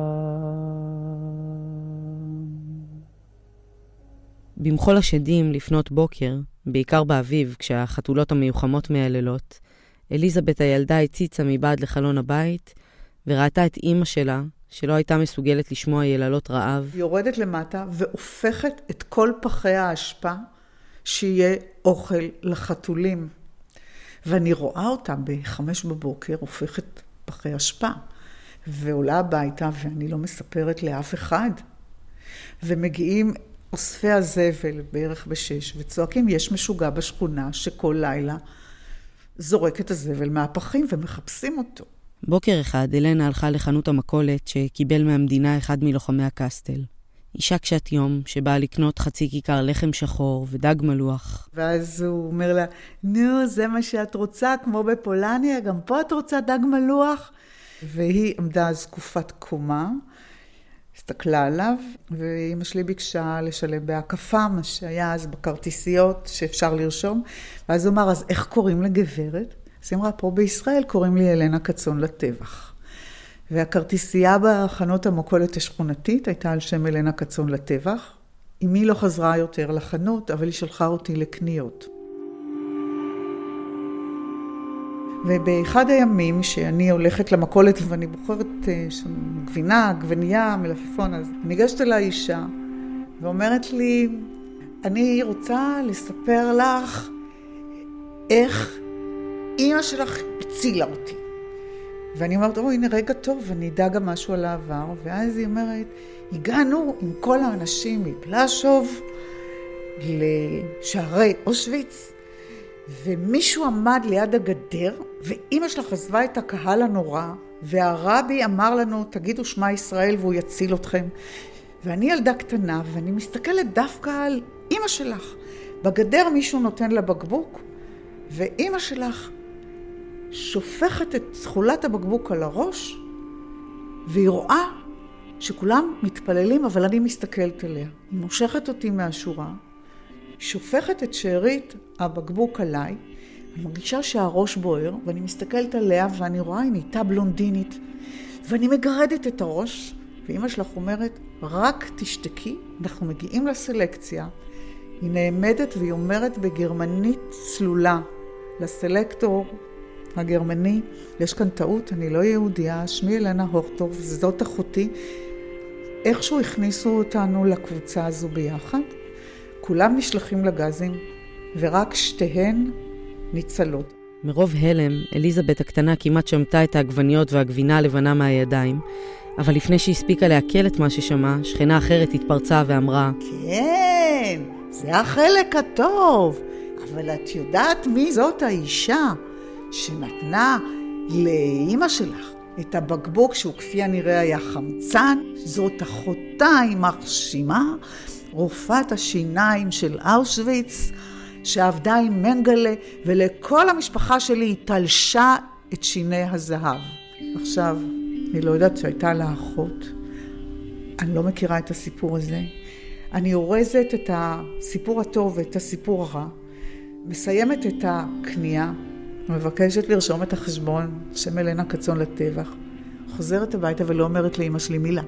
במחול השדים לפנות בוקר, בעיקר באביב, כשהחתולות המיוחמות מהלילות, אליזבת הילדה הציצה מבעד לחלון הבית, וראתה את אימא שלה, שלא הייתה מסוגלת לשמוע יללות רעב. יורדת למטה והופכת את כל פחי האשפה שיהיה אוכל לחתולים. ואני רואה אותה בחמש בבוקר הופכת פחי אשפה, ועולה הביתה ואני לא מספרת לאף אחד. ומגיעים אוספי הזבל בערך בשש, וצועקים, יש משוגע בשכונה שכל לילה זורק את הזבל מהפחים ומחפשים אותו. בוקר אחד אלנה הלכה לחנות המכולת שקיבל מהמדינה אחד מלוחמי הקסטל. אישה קשת יום שבאה לקנות חצי כיכר לחם שחור ודג מלוח. ואז הוא אומר לה, נו, זה מה שאת רוצה, כמו בפולניה, גם פה את רוצה דג מלוח? והיא עמדה זקופת קומה, הסתכלה עליו, ואימא שלי ביקשה לשלם בהקפה, מה שהיה אז בכרטיסיות שאפשר לרשום, ואז הוא אמר, אז איך קוראים לגברת? אז היא אמרה, פה בישראל קוראים לי אלנה קצון לטבח. והכרטיסייה בחנות המוקולת השכונתית הייתה על שם אלנה קצון לטבח. אמי לא חזרה יותר לחנות, אבל היא שלחה אותי לקניות. ובאחד הימים שאני הולכת למכולת ואני בוחרת אה, שם גבינה, עגבנייה, מלפפון, אז ניגשת אליי אישה ואומרת לי, אני רוצה לספר לך איך אימא שלך הצילה אותי. ואני אומרת, או, הנה רגע טוב, אני אדע גם משהו על העבר. ואז היא אומרת, הגענו עם כל האנשים מפלשוב לשערי אושוויץ, ומישהו עמד ליד הגדר, ואימא שלך עזבה את הקהל הנורא, והרבי אמר לנו, תגידו שמע ישראל והוא יציל אתכם. ואני ילדה קטנה, ואני מסתכלת דווקא על אימא שלך. בגדר מישהו נותן לה בקבוק, ואימא שלך שופכת את תכולת הבקבוק על הראש, והיא רואה שכולם מתפללים, אבל אני מסתכלת עליה. היא מושכת אותי מהשורה, שופכת את שארית הבקבוק עליי, אני מרגישה שהראש בוער, ואני מסתכלת עליה ואני רואה, היא נהייתה בלונדינית, ואני מגרדת את הראש, ואימא שלך אומרת, רק תשתקי, אנחנו מגיעים לסלקציה. היא נעמדת והיא אומרת בגרמנית צלולה לסלקטור הגרמני, יש כאן טעות, אני לא יהודייה, שמי אלנה הורטוב, זאת אחותי. איכשהו הכניסו אותנו לקבוצה הזו ביחד, כולם נשלחים לגזים, ורק שתיהן ניצלות. מרוב הלם, אליזבת הקטנה כמעט שמטה את העגבניות והגבינה הלבנה מהידיים, אבל לפני שהספיקה לעכל את מה ששמעה, שכנה אחרת התפרצה ואמרה, כן, זה החלק הטוב, אבל את יודעת מי זאת האישה שנתנה לאימא שלך את הבקבוק שהוא כפי הנראה היה חמצן? זאת אחותה, היא מרשימה, רופאת השיניים של אושוויץ, שעבדה עם מנגלה, ולכל המשפחה שלי היא תלשה את שיני הזהב. עכשיו, אני לא יודעת שהייתה לה אחות. אני לא מכירה את הסיפור הזה. אני אורזת את הסיפור הטוב ואת הסיפור הרע, מסיימת את הקנייה, מבקשת לרשום את החשבון שם אלנה קצון לטבח. חוזרת הביתה ולא אומרת לאמא שלי מילה.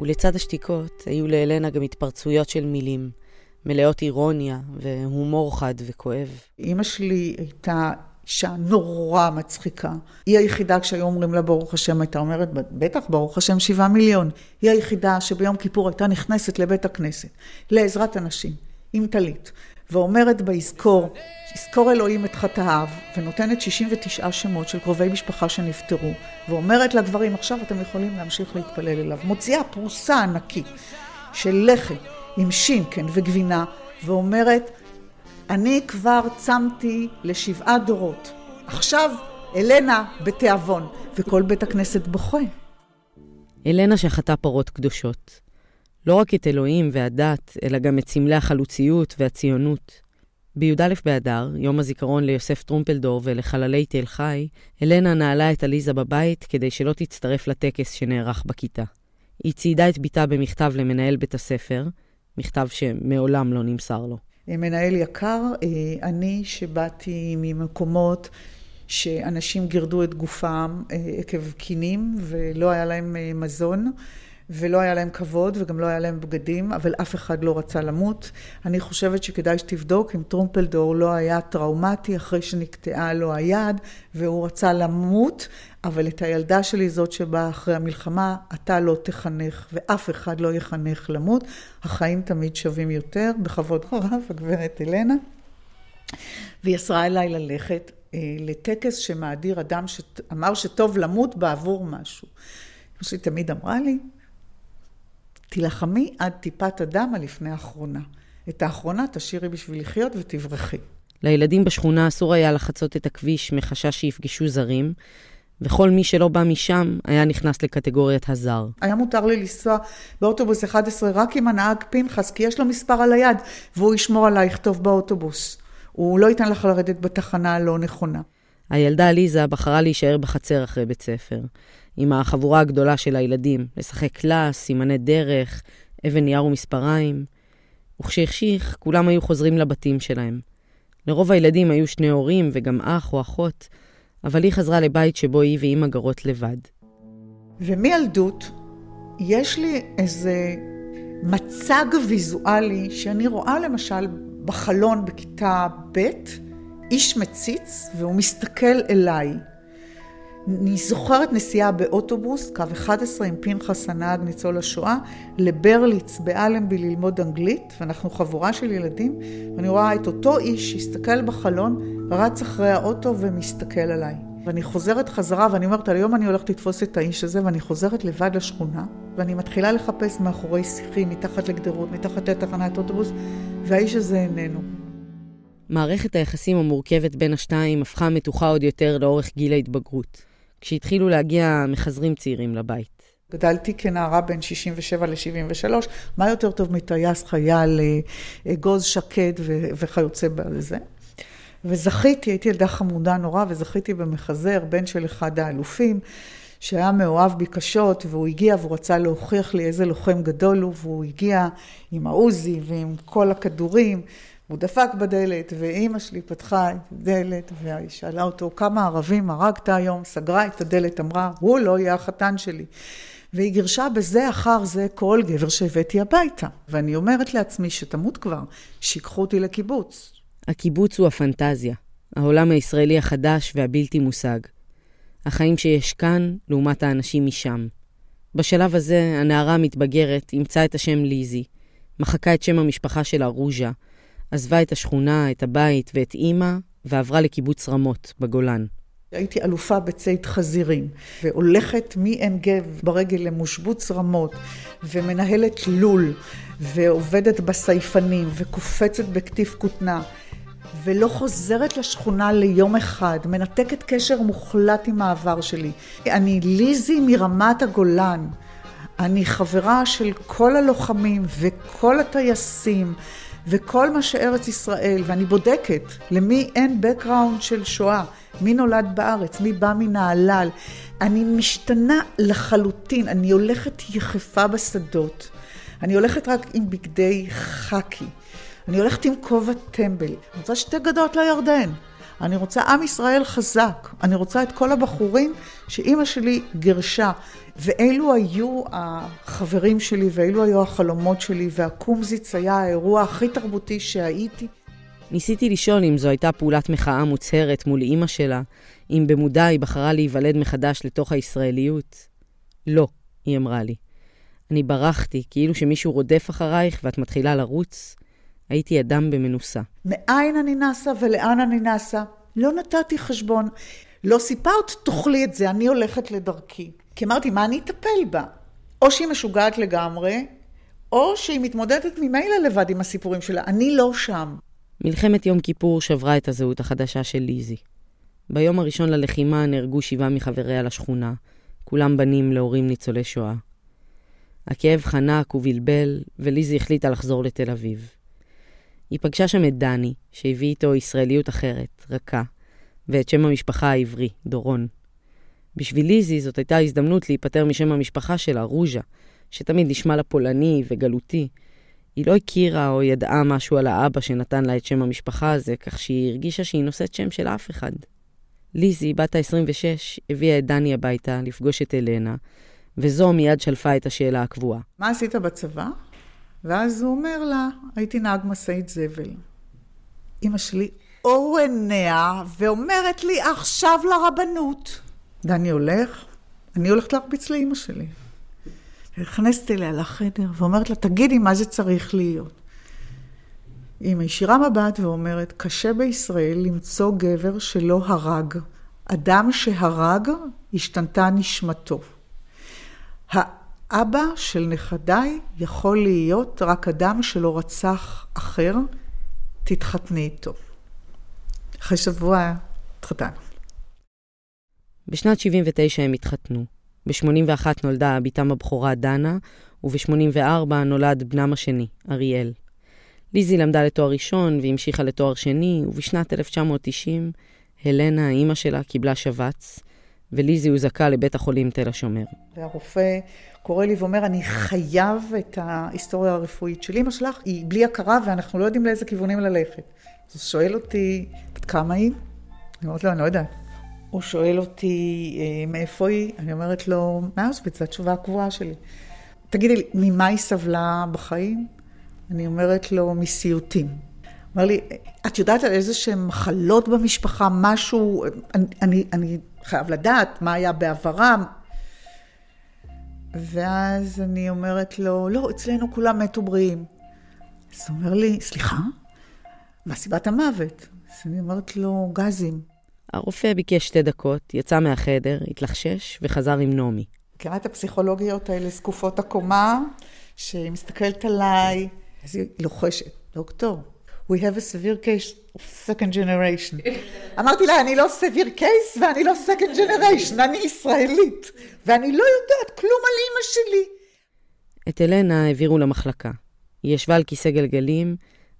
ולצד השתיקות היו לאלנה גם התפרצויות של מילים, מלאות אירוניה והומור חד וכואב. אמא שלי הייתה אישה נורא מצחיקה. היא היחידה כשהיו אומרים לה ברוך השם, הייתה אומרת, בטח, ברוך השם, שבעה מיליון. היא היחידה שביום כיפור הייתה נכנסת לבית הכנסת, לעזרת הנשים, עם טלית, ואומרת ביזכור, יזכור אלוהים את חטאיו, ונותנת 69 שמות של קרובי משפחה שנפטרו, ואומרת לגברים, עכשיו אתם יכולים להמשיך להתפלל אליו. מוציאה פרוסה ענקית של לחם עם שינקן וגבינה, ואומרת, אני כבר צמתי לשבעה דורות. עכשיו אלנה בתיאבון, וכל בית הכנסת בוכה. אלנה שחטה פרות קדושות. לא רק את אלוהים והדת, אלא גם את סמלי החלוציות והציונות. בי"א באדר, יום הזיכרון ליוסף טרומפלדור ולחללי תל חי, אלנה נעלה את עליזה בבית כדי שלא תצטרף לטקס שנערך בכיתה. היא ציידה את בתה במכתב למנהל בית הספר, מכתב שמעולם לא נמסר לו. מנהל יקר, אה, אני שבאתי ממקומות שאנשים גירדו את גופם אה, עקב קינים ולא היה להם אה, מזון. ולא היה להם כבוד וגם לא היה להם בגדים, אבל אף אחד לא רצה למות. אני חושבת שכדאי שתבדוק אם טרומפלדור לא היה טראומטי אחרי שנקטעה לו היד והוא רצה למות, אבל את הילדה שלי, זאת שבאה אחרי המלחמה, אתה לא תחנך ואף אחד לא יחנך למות. החיים תמיד שווים יותר, בכבוד רב, הגברת אלנה. והיא אסרה אליי ללכת אה, לטקס שמאדיר אדם שאמר שטוב למות בעבור משהו. אמא שלי תמיד אמרה לי, תילחמי עד טיפת הדם הלפני האחרונה. את האחרונה תשאירי בשביל לחיות ותברכי. לילדים בשכונה אסור היה לחצות את הכביש מחשש שיפגשו זרים, וכל מי שלא בא משם היה נכנס לקטגוריית הזר. היה מותר לי לנסוע באוטובוס 11 רק עם הנהג פנחס, כי יש לו מספר על היד, והוא ישמור עלייך טוב באוטובוס. הוא לא ייתן לך לרדת בתחנה הלא נכונה. הילדה עליזה בחרה להישאר בחצר אחרי בית ספר. עם החבורה הגדולה של הילדים, לשחק קלאס, סימני דרך, אבן נייר ומספריים. וכשהחשיך, כולם היו חוזרים לבתים שלהם. לרוב הילדים היו שני הורים וגם אח או אחות, אבל היא חזרה לבית שבו היא ואימא גרות לבד. ומילדות יש לי איזה מצג ויזואלי שאני רואה למשל בחלון בכיתה ב', איש מציץ והוא מסתכל אליי. אני זוכרת נסיעה באוטובוס, קו 11 עם פנחס הנהג ניצול השואה, לברליץ באלנבי ללמוד אנגלית, ואנחנו חבורה של ילדים, ואני רואה את אותו איש שהסתכל בחלון, רץ אחרי האוטו ומסתכל עליי. ואני חוזרת חזרה, ואני אומרת, היום אני הולכת לתפוס את האיש הזה, ואני חוזרת לבד לשכונה, ואני מתחילה לחפש מאחורי שיחים, מתחת לגדרות, מתחת לתחנת אוטובוס, והאיש הזה איננו. מערכת היחסים המורכבת בין השתיים הפכה מתוחה עוד יותר לאורך גיל ההתבגרות. כשהתחילו להגיע מחזרים צעירים לבית. גדלתי כנערה בין 67 ל-73, מה יותר טוב מטייס חייל, אגוז שקט וכיוצא בזה. וזכיתי, הייתי ילדה חמודה נורא, וזכיתי במחזר, בן של אחד האלופים, שהיה מאוהב בי קשות, והוא הגיע והוא רצה להוכיח לי איזה לוחם גדול הוא, והוא הגיע עם העוזי ועם כל הכדורים. הוא דפק בדלת, ואימא שלי פתחה את הדלת, שאלה אותו, כמה ערבים הרגת היום? סגרה את הדלת, אמרה, הוא לא יהיה החתן שלי. והיא גירשה בזה אחר זה כל גבר שהבאתי הביתה. ואני אומרת לעצמי שתמות כבר, שיקחו אותי לקיבוץ. הקיבוץ הוא הפנטזיה, העולם הישראלי החדש והבלתי מושג. החיים שיש כאן לעומת האנשים משם. בשלב הזה, הנערה המתבגרת אימצה את השם ליזי, מחקה את שם המשפחה שלה רוז'ה, עזבה את השכונה, את הבית ואת אימא, ועברה לקיבוץ רמות בגולן. הייתי אלופה בצית חזירים, והולכת מעין גב ברגל למושבוץ רמות, ומנהלת לול, ועובדת בסייפנים, וקופצת בכתיף כותנה, ולא חוזרת לשכונה ליום אחד, מנתקת קשר מוחלט עם העבר שלי. אני ליזי מרמת הגולן. אני חברה של כל הלוחמים וכל הטייסים וכל מה שארץ ישראל, ואני בודקת למי אין background של שואה, מי נולד בארץ, מי בא מנהלל. אני משתנה לחלוטין, אני הולכת יחפה בשדות. אני הולכת רק עם בגדי חאקי. אני הולכת עם כובע טמבל. אני רוצה שתי גדות לירדן. אני רוצה עם ישראל חזק. אני רוצה את כל הבחורים שאימא שלי גירשה. ואלו היו החברים שלי, ואלו היו החלומות שלי, והקומזיץ היה האירוע הכי תרבותי שהייתי. ניסיתי לשאול אם זו הייתה פעולת מחאה מוצהרת מול אימא שלה, אם במודע היא בחרה להיוולד מחדש לתוך הישראליות. לא, היא אמרה לי. אני ברחתי, כאילו שמישהו רודף אחרייך ואת מתחילה לרוץ. הייתי אדם במנוסה. מאין אני נסה ולאן אני נסה? לא נתתי חשבון. לא סיפרת, תאכלי את זה, אני הולכת לדרכי. כי אמרתי, מה אני אטפל בה? או שהיא משוגעת לגמרי, או שהיא מתמודדת ממילא לבד עם הסיפורים שלה. אני לא שם. מלחמת יום כיפור שברה את הזהות החדשה של ליזי. ביום הראשון ללחימה נהרגו שבעה מחבריה לשכונה, כולם בנים להורים ניצולי שואה. הכאב חנק ובלבל, וליזי החליטה לחזור לתל אביב. היא פגשה שם את דני, שהביא איתו ישראליות אחרת, רכה, ואת שם המשפחה העברי, דורון. בשביל ליזי זאת הייתה הזדמנות להיפטר משם המשפחה שלה, רוז'ה, שתמיד נשמע לה פולני וגלותי. היא לא הכירה או ידעה משהו על האבא שנתן לה את שם המשפחה הזה, כך שהיא הרגישה שהיא נושאת שם של אף אחד. ליזי, בת ה-26, הביאה את דני הביתה לפגוש את אלנה, וזו מיד שלפה את השאלה הקבועה. מה עשית בצבא? ואז הוא אומר לה, הייתי נהג משאית זבל. אמא שלי אור עיניה ואומרת לי, עכשיו לרבנות. דני הולך, אני הולכת להרביץ לאמא שלי. נכנסת אליה לחדר ואומרת לה, תגידי מה זה צריך להיות. היא מישירה מבט ואומרת, קשה בישראל למצוא גבר שלא הרג. אדם שהרג, השתנתה נשמתו. האבא של נכדיי יכול להיות רק אדם שלא רצח אחר, תתחתני איתו. אחרי שבוע התחתנו. בשנת 79 הם התחתנו. ב-81 נולדה בתם הבכורה דנה, וב-84 נולד בנם השני, אריאל. ליזי למדה לתואר ראשון והמשיכה לתואר שני, ובשנת 1990 הלנה, אימא שלה, קיבלה שבץ, וליזי הוזעקה לבית החולים תל השומר. והרופא קורא לי ואומר, אני חייב את ההיסטוריה הרפואית של אמא שלך, היא בלי הכרה ואנחנו לא יודעים לאיזה כיוונים ללכת. אז הוא שואל אותי, בת כמה היא? אני אומרת לו, אני לא יודעת. הוא שואל אותי, אה, מאיפה היא? אני אומרת לו, מאושוויץ, זו התשובה הקבועה שלי. תגידי לי, ממה היא סבלה בחיים? אני אומרת לו, מסיוטים. אומר לי, את יודעת על איזה שהן מחלות במשפחה, משהו, אני, אני, אני חייב לדעת מה היה בעברם. ואז אני אומרת לו, לא, אצלנו כולם מתו בריאים. אז הוא אומר לי, סליחה? מה סיבת המוות? אז אני אומרת לו, גזים. הרופא ביקש שתי דקות, יצא מהחדר, התלחשש וחזר עם נעמי. מכירה הפסיכולוגיות האלה, זקופות הקומה, שהיא מסתכלת עליי, אז היא לוחשת, דוקטור, we have a severe case second generation. אמרתי לה, אני לא severe case ואני לא second generation, אני ישראלית, ואני לא יודעת כלום על אימא שלי. את אלנה העבירו למחלקה. היא ישבה על כיסא גלגלים,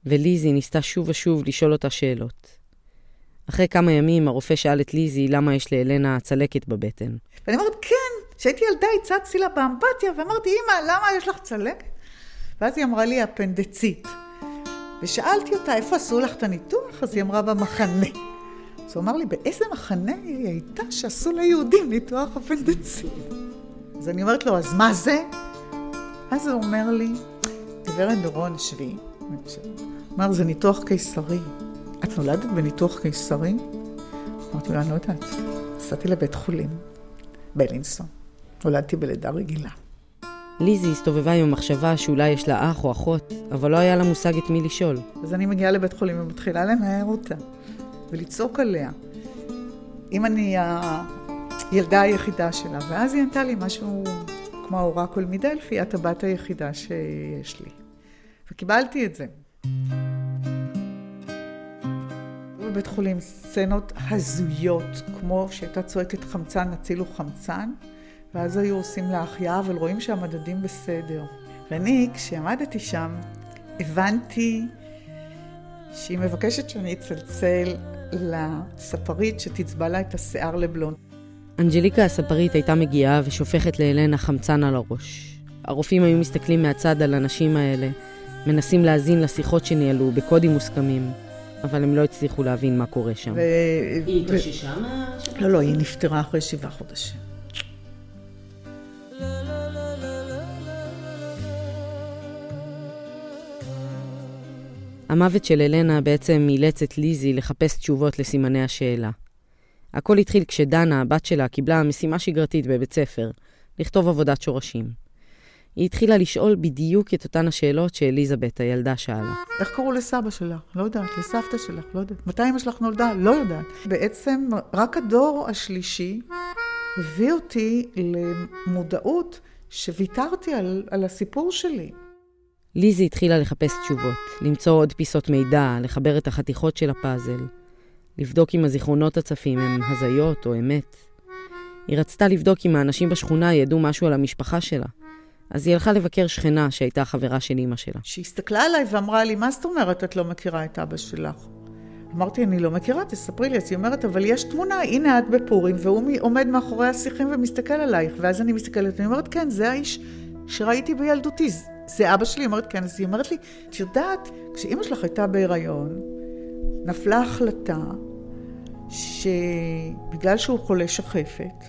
וליזי ניסתה שוב ושוב לשאול אותה שאלות. אחרי כמה ימים הרופא שאל את ליזי למה יש לאלנה צלקת בבטן. ואני אומרת, כן, כשהייתי ילדה הצצתי לה באמפתיה ואמרתי, אמא, למה יש לך צלקת? ואז היא אמרה לי, אפנדצית. ושאלתי אותה, איפה עשו לך את הניתוח? אז היא אמרה, במחנה. אז הוא אמר לי, באיזה מחנה היא הייתה שעשו ליהודים ניתוח אפנדצית? אז אני אומרת לו, אז מה זה? אז הוא אומר לי, גברת דורון, שבי. אמר, זה ניתוח קיסרי. את נולדת בניתוח קיסרי? אמרתי לו, אני לא יודעת. נסעתי לבית חולים, בלינסון. נולדתי בלידה רגילה. ליזי הסתובבה עם המחשבה שאולי יש לה אח או אחות, אבל לא היה לה מושג את מי לשאול. אז אני מגיעה לבית חולים ומתחילה לנער אותה, ולצעוק עליה. אם אני הילדה היחידה שלה, ואז היא ענתה לי משהו כמו האורקול מדלפי, את הבת היחידה שיש לי. וקיבלתי את זה. בבית חולים סצנות הזויות, כמו שהייתה צועקת חמצן, הצילו חמצן, ואז היו עושים לה החייאה, אבל רואים שהמדדים בסדר. ואני, כשעמדתי שם, הבנתי שהיא מבקשת שאני אצלצל לספרית שתצבע לה את השיער לבלונד. אנג'ליקה הספרית הייתה מגיעה ושופכת לאלנה חמצן על הראש. הרופאים היו מסתכלים מהצד על הנשים האלה, מנסים להאזין לשיחות שניהלו בקודים מוסכמים, אבל הם לא הצליחו להבין מה קורה שם. ו... היא ו- התאוששה מה... לא, לא, היא נפטרה אחרי שבעה חודשים. המוות של אלנה בעצם אילץ את ליזי לחפש תשובות לסימני השאלה. הכל התחיל כשדנה, הבת שלה, קיבלה משימה שגרתית בבית ספר, לכתוב עבודת שורשים. היא התחילה לשאול בדיוק את אותן השאלות שאליזבת, הילדה, שאלה. איך קראו לסבא שלך? לא יודעת. לסבתא שלך? לא יודעת. מתי אמא שלך נולדה? לא יודעת. בעצם רק הדור השלישי הביא אותי למודעות שוויתרתי על, על הסיפור שלי. ליזי התחילה לחפש תשובות, למצוא עוד פיסות מידע, לחבר את החתיכות של הפאזל, לבדוק אם הזיכרונות הצפים הם הזיות או אמת. היא רצתה לבדוק אם האנשים בשכונה ידעו משהו על המשפחה שלה. אז היא הלכה לבקר שכנה שהייתה חברה של אימא שלה. שהיא הסתכלה עליי ואמרה לי, מה זאת אומרת את לא מכירה את אבא שלך? אמרתי, אני לא מכירה, תספרי לי. אז היא אומרת, אבל יש תמונה, הנה את בפורים, והוא עומד מאחורי השיחים ומסתכל עלייך. ואז אני מסתכלת, ואני אומרת, כן, זה האיש שראיתי בילדותי. זה- אבא שלי? אומרת, כן. אז היא אומרת לי, את יודעת, כשאימא שלך הייתה בהיריון, נפלה החלטה שבגלל שהוא חולה שחפת,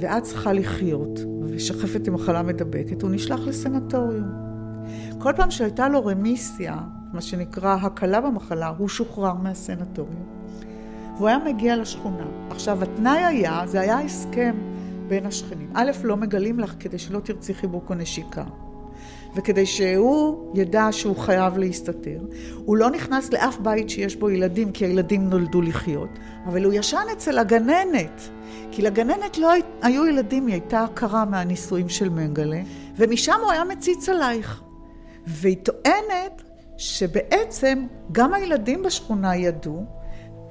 ואת צריכה לחיות, ושחפת היא מחלה מדבקת, הוא נשלח לסנטוריום. כל פעם שהייתה לו רמיסיה, מה שנקרא הקלה במחלה, הוא שוחרר מהסנטוריום. והוא היה מגיע לשכונה. עכשיו, התנאי היה, זה היה הסכם בין השכנים. א', לא מגלים לך כדי שלא תרצי חיבוק או נשיקה. וכדי שהוא ידע שהוא חייב להסתתר. הוא לא נכנס לאף בית שיש בו ילדים, כי הילדים נולדו לחיות, אבל הוא ישן אצל הגננת. כי לגננת לא הי- היו ילדים, היא הייתה הכרה מהנישואים של מנגלה, ומשם הוא היה מציץ עלייך. והיא טוענת שבעצם גם הילדים בשכונה ידעו,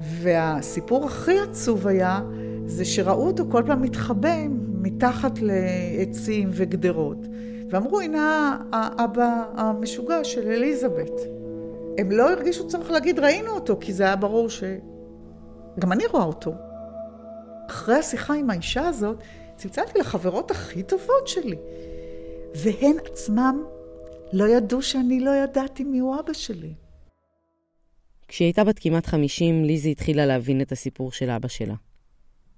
והסיפור הכי עצוב היה, זה שראו אותו כל פעם מתחבא מתחת לעצים וגדרות. ואמרו, הנה האבא המשוגע של אליזבת. הם לא הרגישו צורך להגיד, ראינו אותו, כי זה היה ברור ש... גם אני רואה אותו. אחרי השיחה עם האישה הזאת, צלצלתי לחברות הכי טובות שלי. והן עצמם לא ידעו שאני לא ידעתי מיהו אבא שלי. כשהיא הייתה בת כמעט 50, ליזי התחילה להבין את הסיפור של אבא שלה.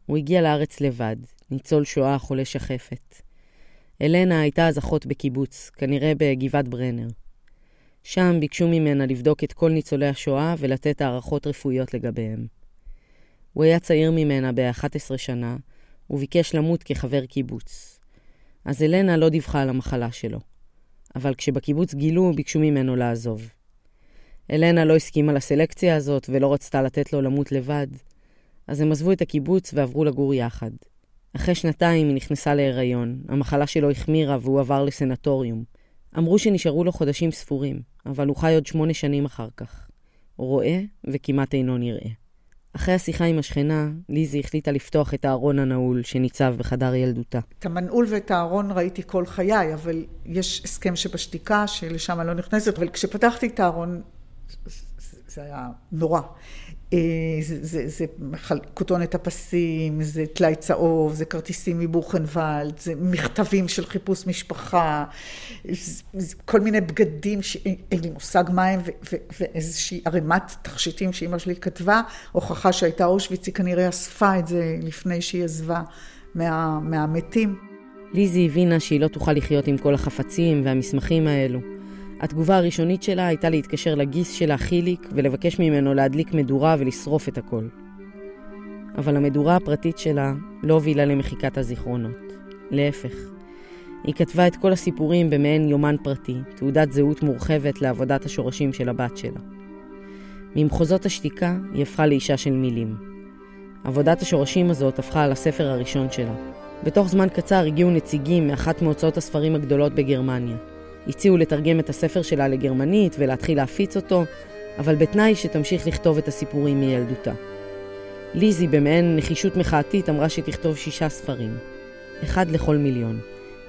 הוא הגיע לארץ לבד, ניצול שואה חולה שחפת. אלנה הייתה אז אחות בקיבוץ, כנראה בגבעת ברנר. שם ביקשו ממנה לבדוק את כל ניצולי השואה ולתת הערכות רפואיות לגביהם. הוא היה צעיר ממנה ב-11 שנה, וביקש למות כחבר קיבוץ. אז אלנה לא דיווחה על המחלה שלו. אבל כשבקיבוץ גילו, ביקשו ממנו לעזוב. אלנה לא הסכימה לסלקציה הזאת ולא רצתה לתת לו למות לבד, אז הם עזבו את הקיבוץ ועברו לגור יחד. אחרי שנתיים היא נכנסה להיריון, המחלה שלו החמירה והוא עבר לסנטוריום. אמרו שנשארו לו חודשים ספורים, אבל הוא חי עוד שמונה שנים אחר כך. הוא רואה וכמעט אינו נראה. אחרי השיחה עם השכנה, ליזי החליטה לפתוח את הארון הנעול שניצב בחדר ילדותה. את המנעול ואת הארון ראיתי כל חיי, אבל יש הסכם שבשתיקה שלשם אני לא נכנסת, אבל כשפתחתי את הארון, זה, היה נורא. אה, זה, זה, זה כותונת הפסים, זה טלאי צהוב, זה כרטיסים מבוכנוולד, זה מכתבים של חיפוש משפחה, זה, זה כל מיני בגדים שאין לי מושג מה הם, ואיזושהי ערימת תכשיטים שאימא שלי כתבה, הוכחה שהייתה אושוויץ, היא כנראה אספה את זה לפני שהיא עזבה מה, מהמתים. ליזי הבינה שהיא לא תוכל לחיות עם כל החפצים והמסמכים האלו. התגובה הראשונית שלה הייתה להתקשר לגיס שלה, חיליק, ולבקש ממנו להדליק מדורה ולשרוף את הכל. אבל המדורה הפרטית שלה לא הובילה למחיקת הזיכרונות. להפך, היא כתבה את כל הסיפורים במעין יומן פרטי, תעודת זהות מורחבת לעבודת השורשים של הבת שלה. ממחוזות השתיקה היא הפכה לאישה של מילים. עבודת השורשים הזאת הפכה לספר הראשון שלה. בתוך זמן קצר הגיעו נציגים מאחת מהוצאות הספרים הגדולות בגרמניה. הציעו לתרגם את הספר שלה לגרמנית ולהתחיל להפיץ אותו, אבל בתנאי שתמשיך לכתוב את הסיפורים מילדותה. ליזי במעין נחישות מחאתית אמרה שתכתוב שישה ספרים. אחד לכל מיליון.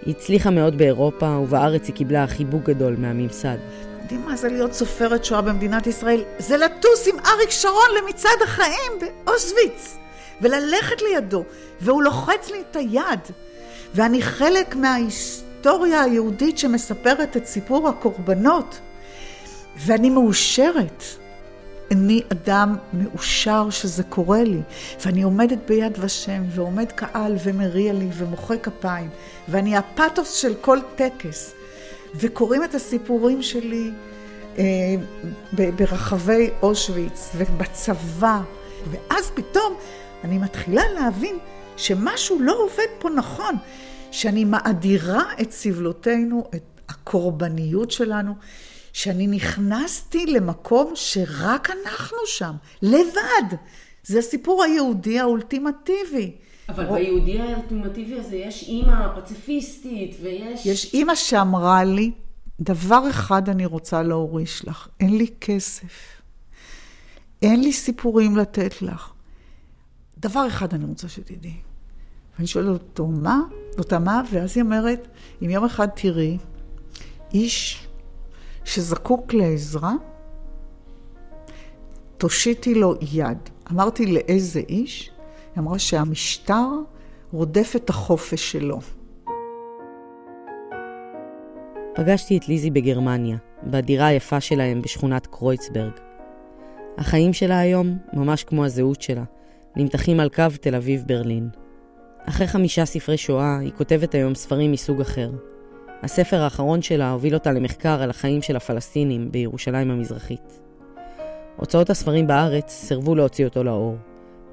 היא הצליחה מאוד באירופה, ובארץ היא קיבלה חיבוק גדול מהממסד. יודעים מה זה להיות סופרת שואה במדינת ישראל? זה לטוס עם אריק שרון למצעד החיים באושוויץ, וללכת לידו, והוא לוחץ לי את היד, ואני חלק מההיסטוריה היהודית שמספרת את סיפור הקורבנות. ואני מאושרת. אני אדם מאושר שזה קורה לי, ואני עומדת ביד ושם, ועומד קהל ומריע לי ומוחא כפיים, ואני הפתוס של כל טקס, וקוראים את הסיפורים שלי אה, ברחבי אושוויץ ובצבא, ואז פתאום אני מתחילה להבין שמשהו לא עובד פה נכון, שאני מאדירה את סבלותינו, את הקורבניות שלנו, שאני נכנסתי למקום שרק אנחנו שם, לבד. זה הסיפור היהודי האולטימטיבי. אבל או... ביהודי האולטימטיבי הזה יש אימא פציפיסטית ויש... יש אימא שאמרה לי, דבר אחד אני רוצה להוריש לך, אין לי כסף. אין לי סיפורים לתת לך. דבר אחד אני רוצה שתדעי. ואני שואלת אותו, מה? אותה מה? ואז היא אומרת, אם יום אחד תראי איש שזקוק לעזרה, תושיטי לו יד. אמרתי, לאיזה איש? היא אמרה שהמשטר רודף את החופש שלו. פגשתי את ליזי בגרמניה, בדירה היפה שלהם בשכונת קרויצברג. החיים שלה היום, ממש כמו הזהות שלה, נמתחים על קו תל אביב-ברלין. אחרי חמישה ספרי שואה, היא כותבת היום ספרים מסוג אחר, הספר האחרון שלה הוביל אותה למחקר על החיים של הפלסטינים בירושלים המזרחית. הוצאות הספרים בארץ סירבו להוציא אותו לאור.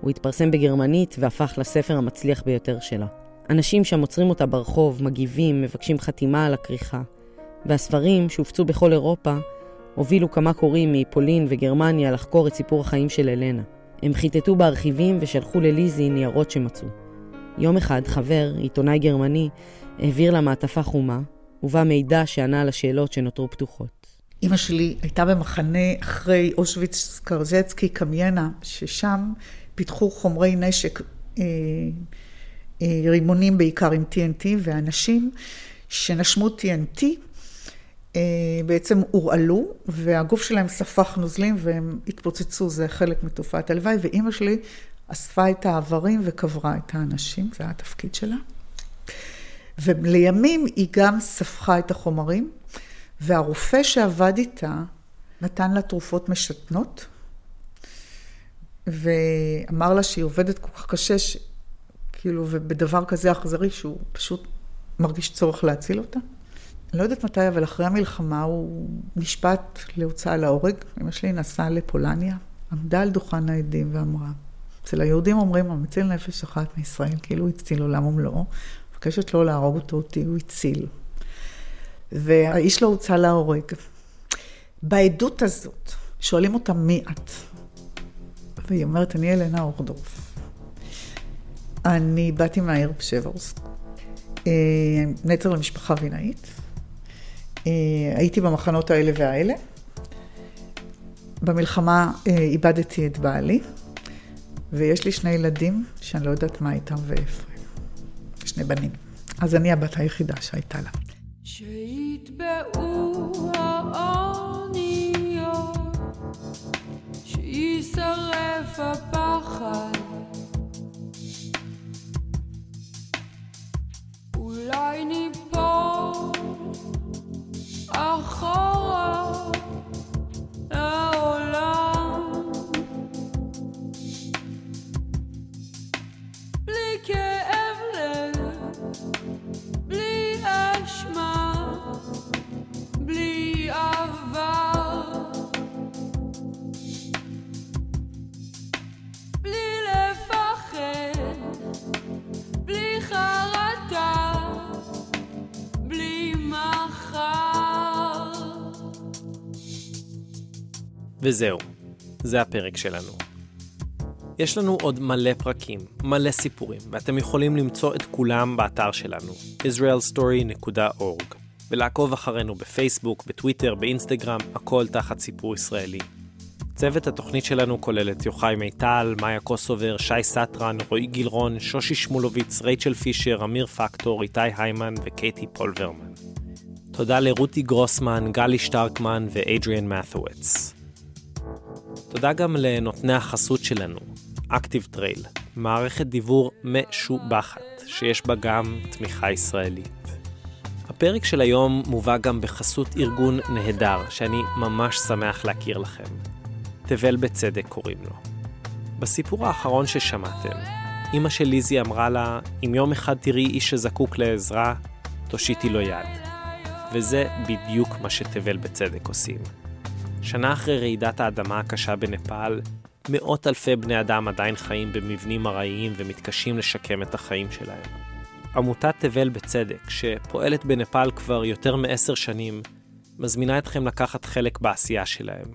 הוא התפרסם בגרמנית והפך לספר המצליח ביותר שלה. אנשים שם עוצרים אותה ברחוב, מגיבים, מבקשים חתימה על הכריכה. והספרים, שהופצו בכל אירופה, הובילו כמה קוראים מפולין וגרמניה לחקור את סיפור החיים של אלנה. הם חיטטו בארכיבים ושלחו לליזי ניירות שמצאו. יום אחד חבר, עיתונאי גרמני, העביר לה מעטפה חומה, ובה מידע שענה על השאלות שנותרו פתוחות. אימא שלי הייתה במחנה אחרי אושוויץ קרזצקי קמיינה, ששם פיתחו חומרי נשק, אה, אה, רימונים בעיקר עם TNT, ואנשים שנשמו TNT אה, בעצם הורעלו, והגוף שלהם ספח נוזלים והם התפוצצו, זה חלק מתופעת הלוואי, ואימא שלי אספה את האיברים וקברה את האנשים, זה היה התפקיד שלה. ולימים היא גם ספחה את החומרים, והרופא שעבד איתה נתן לה תרופות משתנות, ואמר לה שהיא עובדת כל כך קשה, ש... כאילו, ובדבר כזה אכזרי, שהוא פשוט מרגיש צורך להציל אותה. אני לא יודעת מתי, אבל אחרי המלחמה הוא נשפט להוצאה להורג. אמא שלי נסעה לפולניה, עמדה על דוכן העדים ואמרה, אצל היהודים אומרים, המציל נפש אחת מישראל, כאילו הוא הציל עולם ומלואו. מבקשת לא להרוג אותו, אותי הוא הציל. והאיש לא הוצא להורג. בעדות הזאת, שואלים אותה מי את? והיא אומרת, אני אלנה אורדורף. אני באתי מהעיר פשברסק, אה, נצר למשפחה וינאית. אה, הייתי במחנות האלה והאלה. במלחמה אה, איבדתי את בעלי, ויש לי שני ילדים שאני לא יודעת מה איתם ואיפה. שני בנים. אז אני הבת היחידה שהייתה לה. שיתבעו האוניות, שיישרף הפחד. אולי ניפול אחורה וזהו, זה הפרק שלנו. יש לנו עוד מלא פרקים, מלא סיפורים, ואתם יכולים למצוא את כולם באתר שלנו, israelstory.org, ולעקוב אחרינו בפייסבוק, בטוויטר, באינסטגרם, הכל תחת סיפור ישראלי. צוות התוכנית שלנו כולל את יוחאי מיטל, מאיה קוסובר, שי סטרן, רועי גילרון, שושי שמולוביץ, רייצ'ל פישר, אמיר פקטור, איתי היימן וקייטי פולברמן. תודה לרותי גרוסמן, גלי שטרקמן ואדריאן מת'וויץ. תודה גם לנותני החסות שלנו, Active Trail, מערכת דיוור משובחת, שיש בה גם תמיכה ישראלית. הפרק של היום מובא גם בחסות ארגון נהדר, שאני ממש שמח להכיר לכם. תבל בצדק קוראים לו. בסיפור האחרון ששמעתם, אמא של ליזי אמרה לה, אם יום אחד תראי איש שזקוק לעזרה, תושיטי לו יד. וזה בדיוק מה שתבל בצדק עושים. שנה אחרי רעידת האדמה הקשה בנפאל, מאות אלפי בני אדם עדיין חיים במבנים ארעיים ומתקשים לשקם את החיים שלהם. עמותת תבל בצדק, שפועלת בנפאל כבר יותר מעשר שנים, מזמינה אתכם לקחת חלק בעשייה שלהם.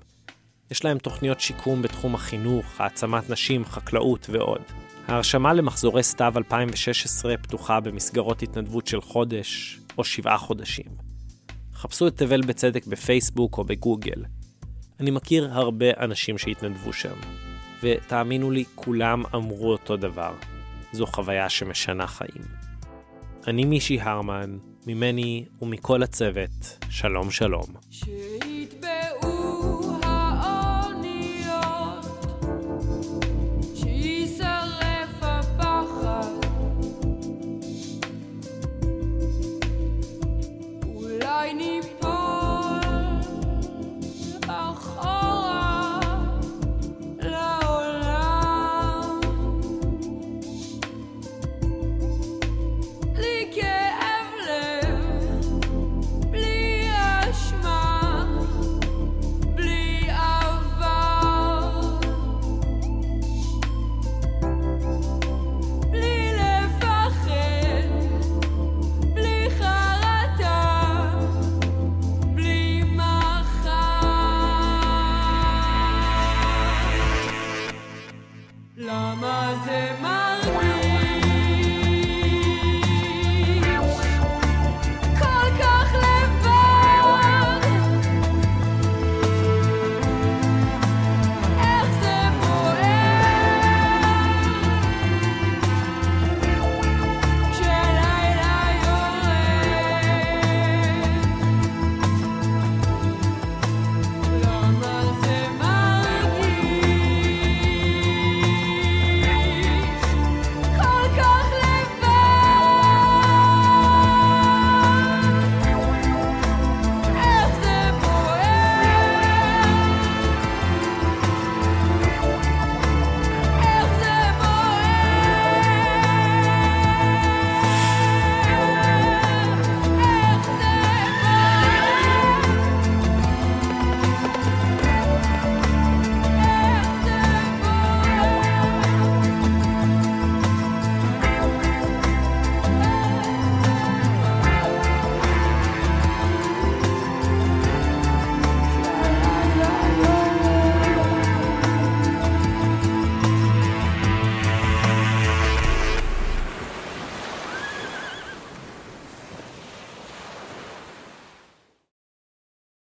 יש להם תוכניות שיקום בתחום החינוך, העצמת נשים, חקלאות ועוד. ההרשמה למחזורי סתיו 2016 פתוחה במסגרות התנדבות של חודש או שבעה חודשים. חפשו את תבל בצדק בפייסבוק או בגוגל. אני מכיר הרבה אנשים שהתנדבו שם, ותאמינו לי, כולם אמרו אותו דבר. זו חוויה שמשנה חיים. אני מישי הרמן, ממני ומכל הצוות, שלום שלום. שיתבא.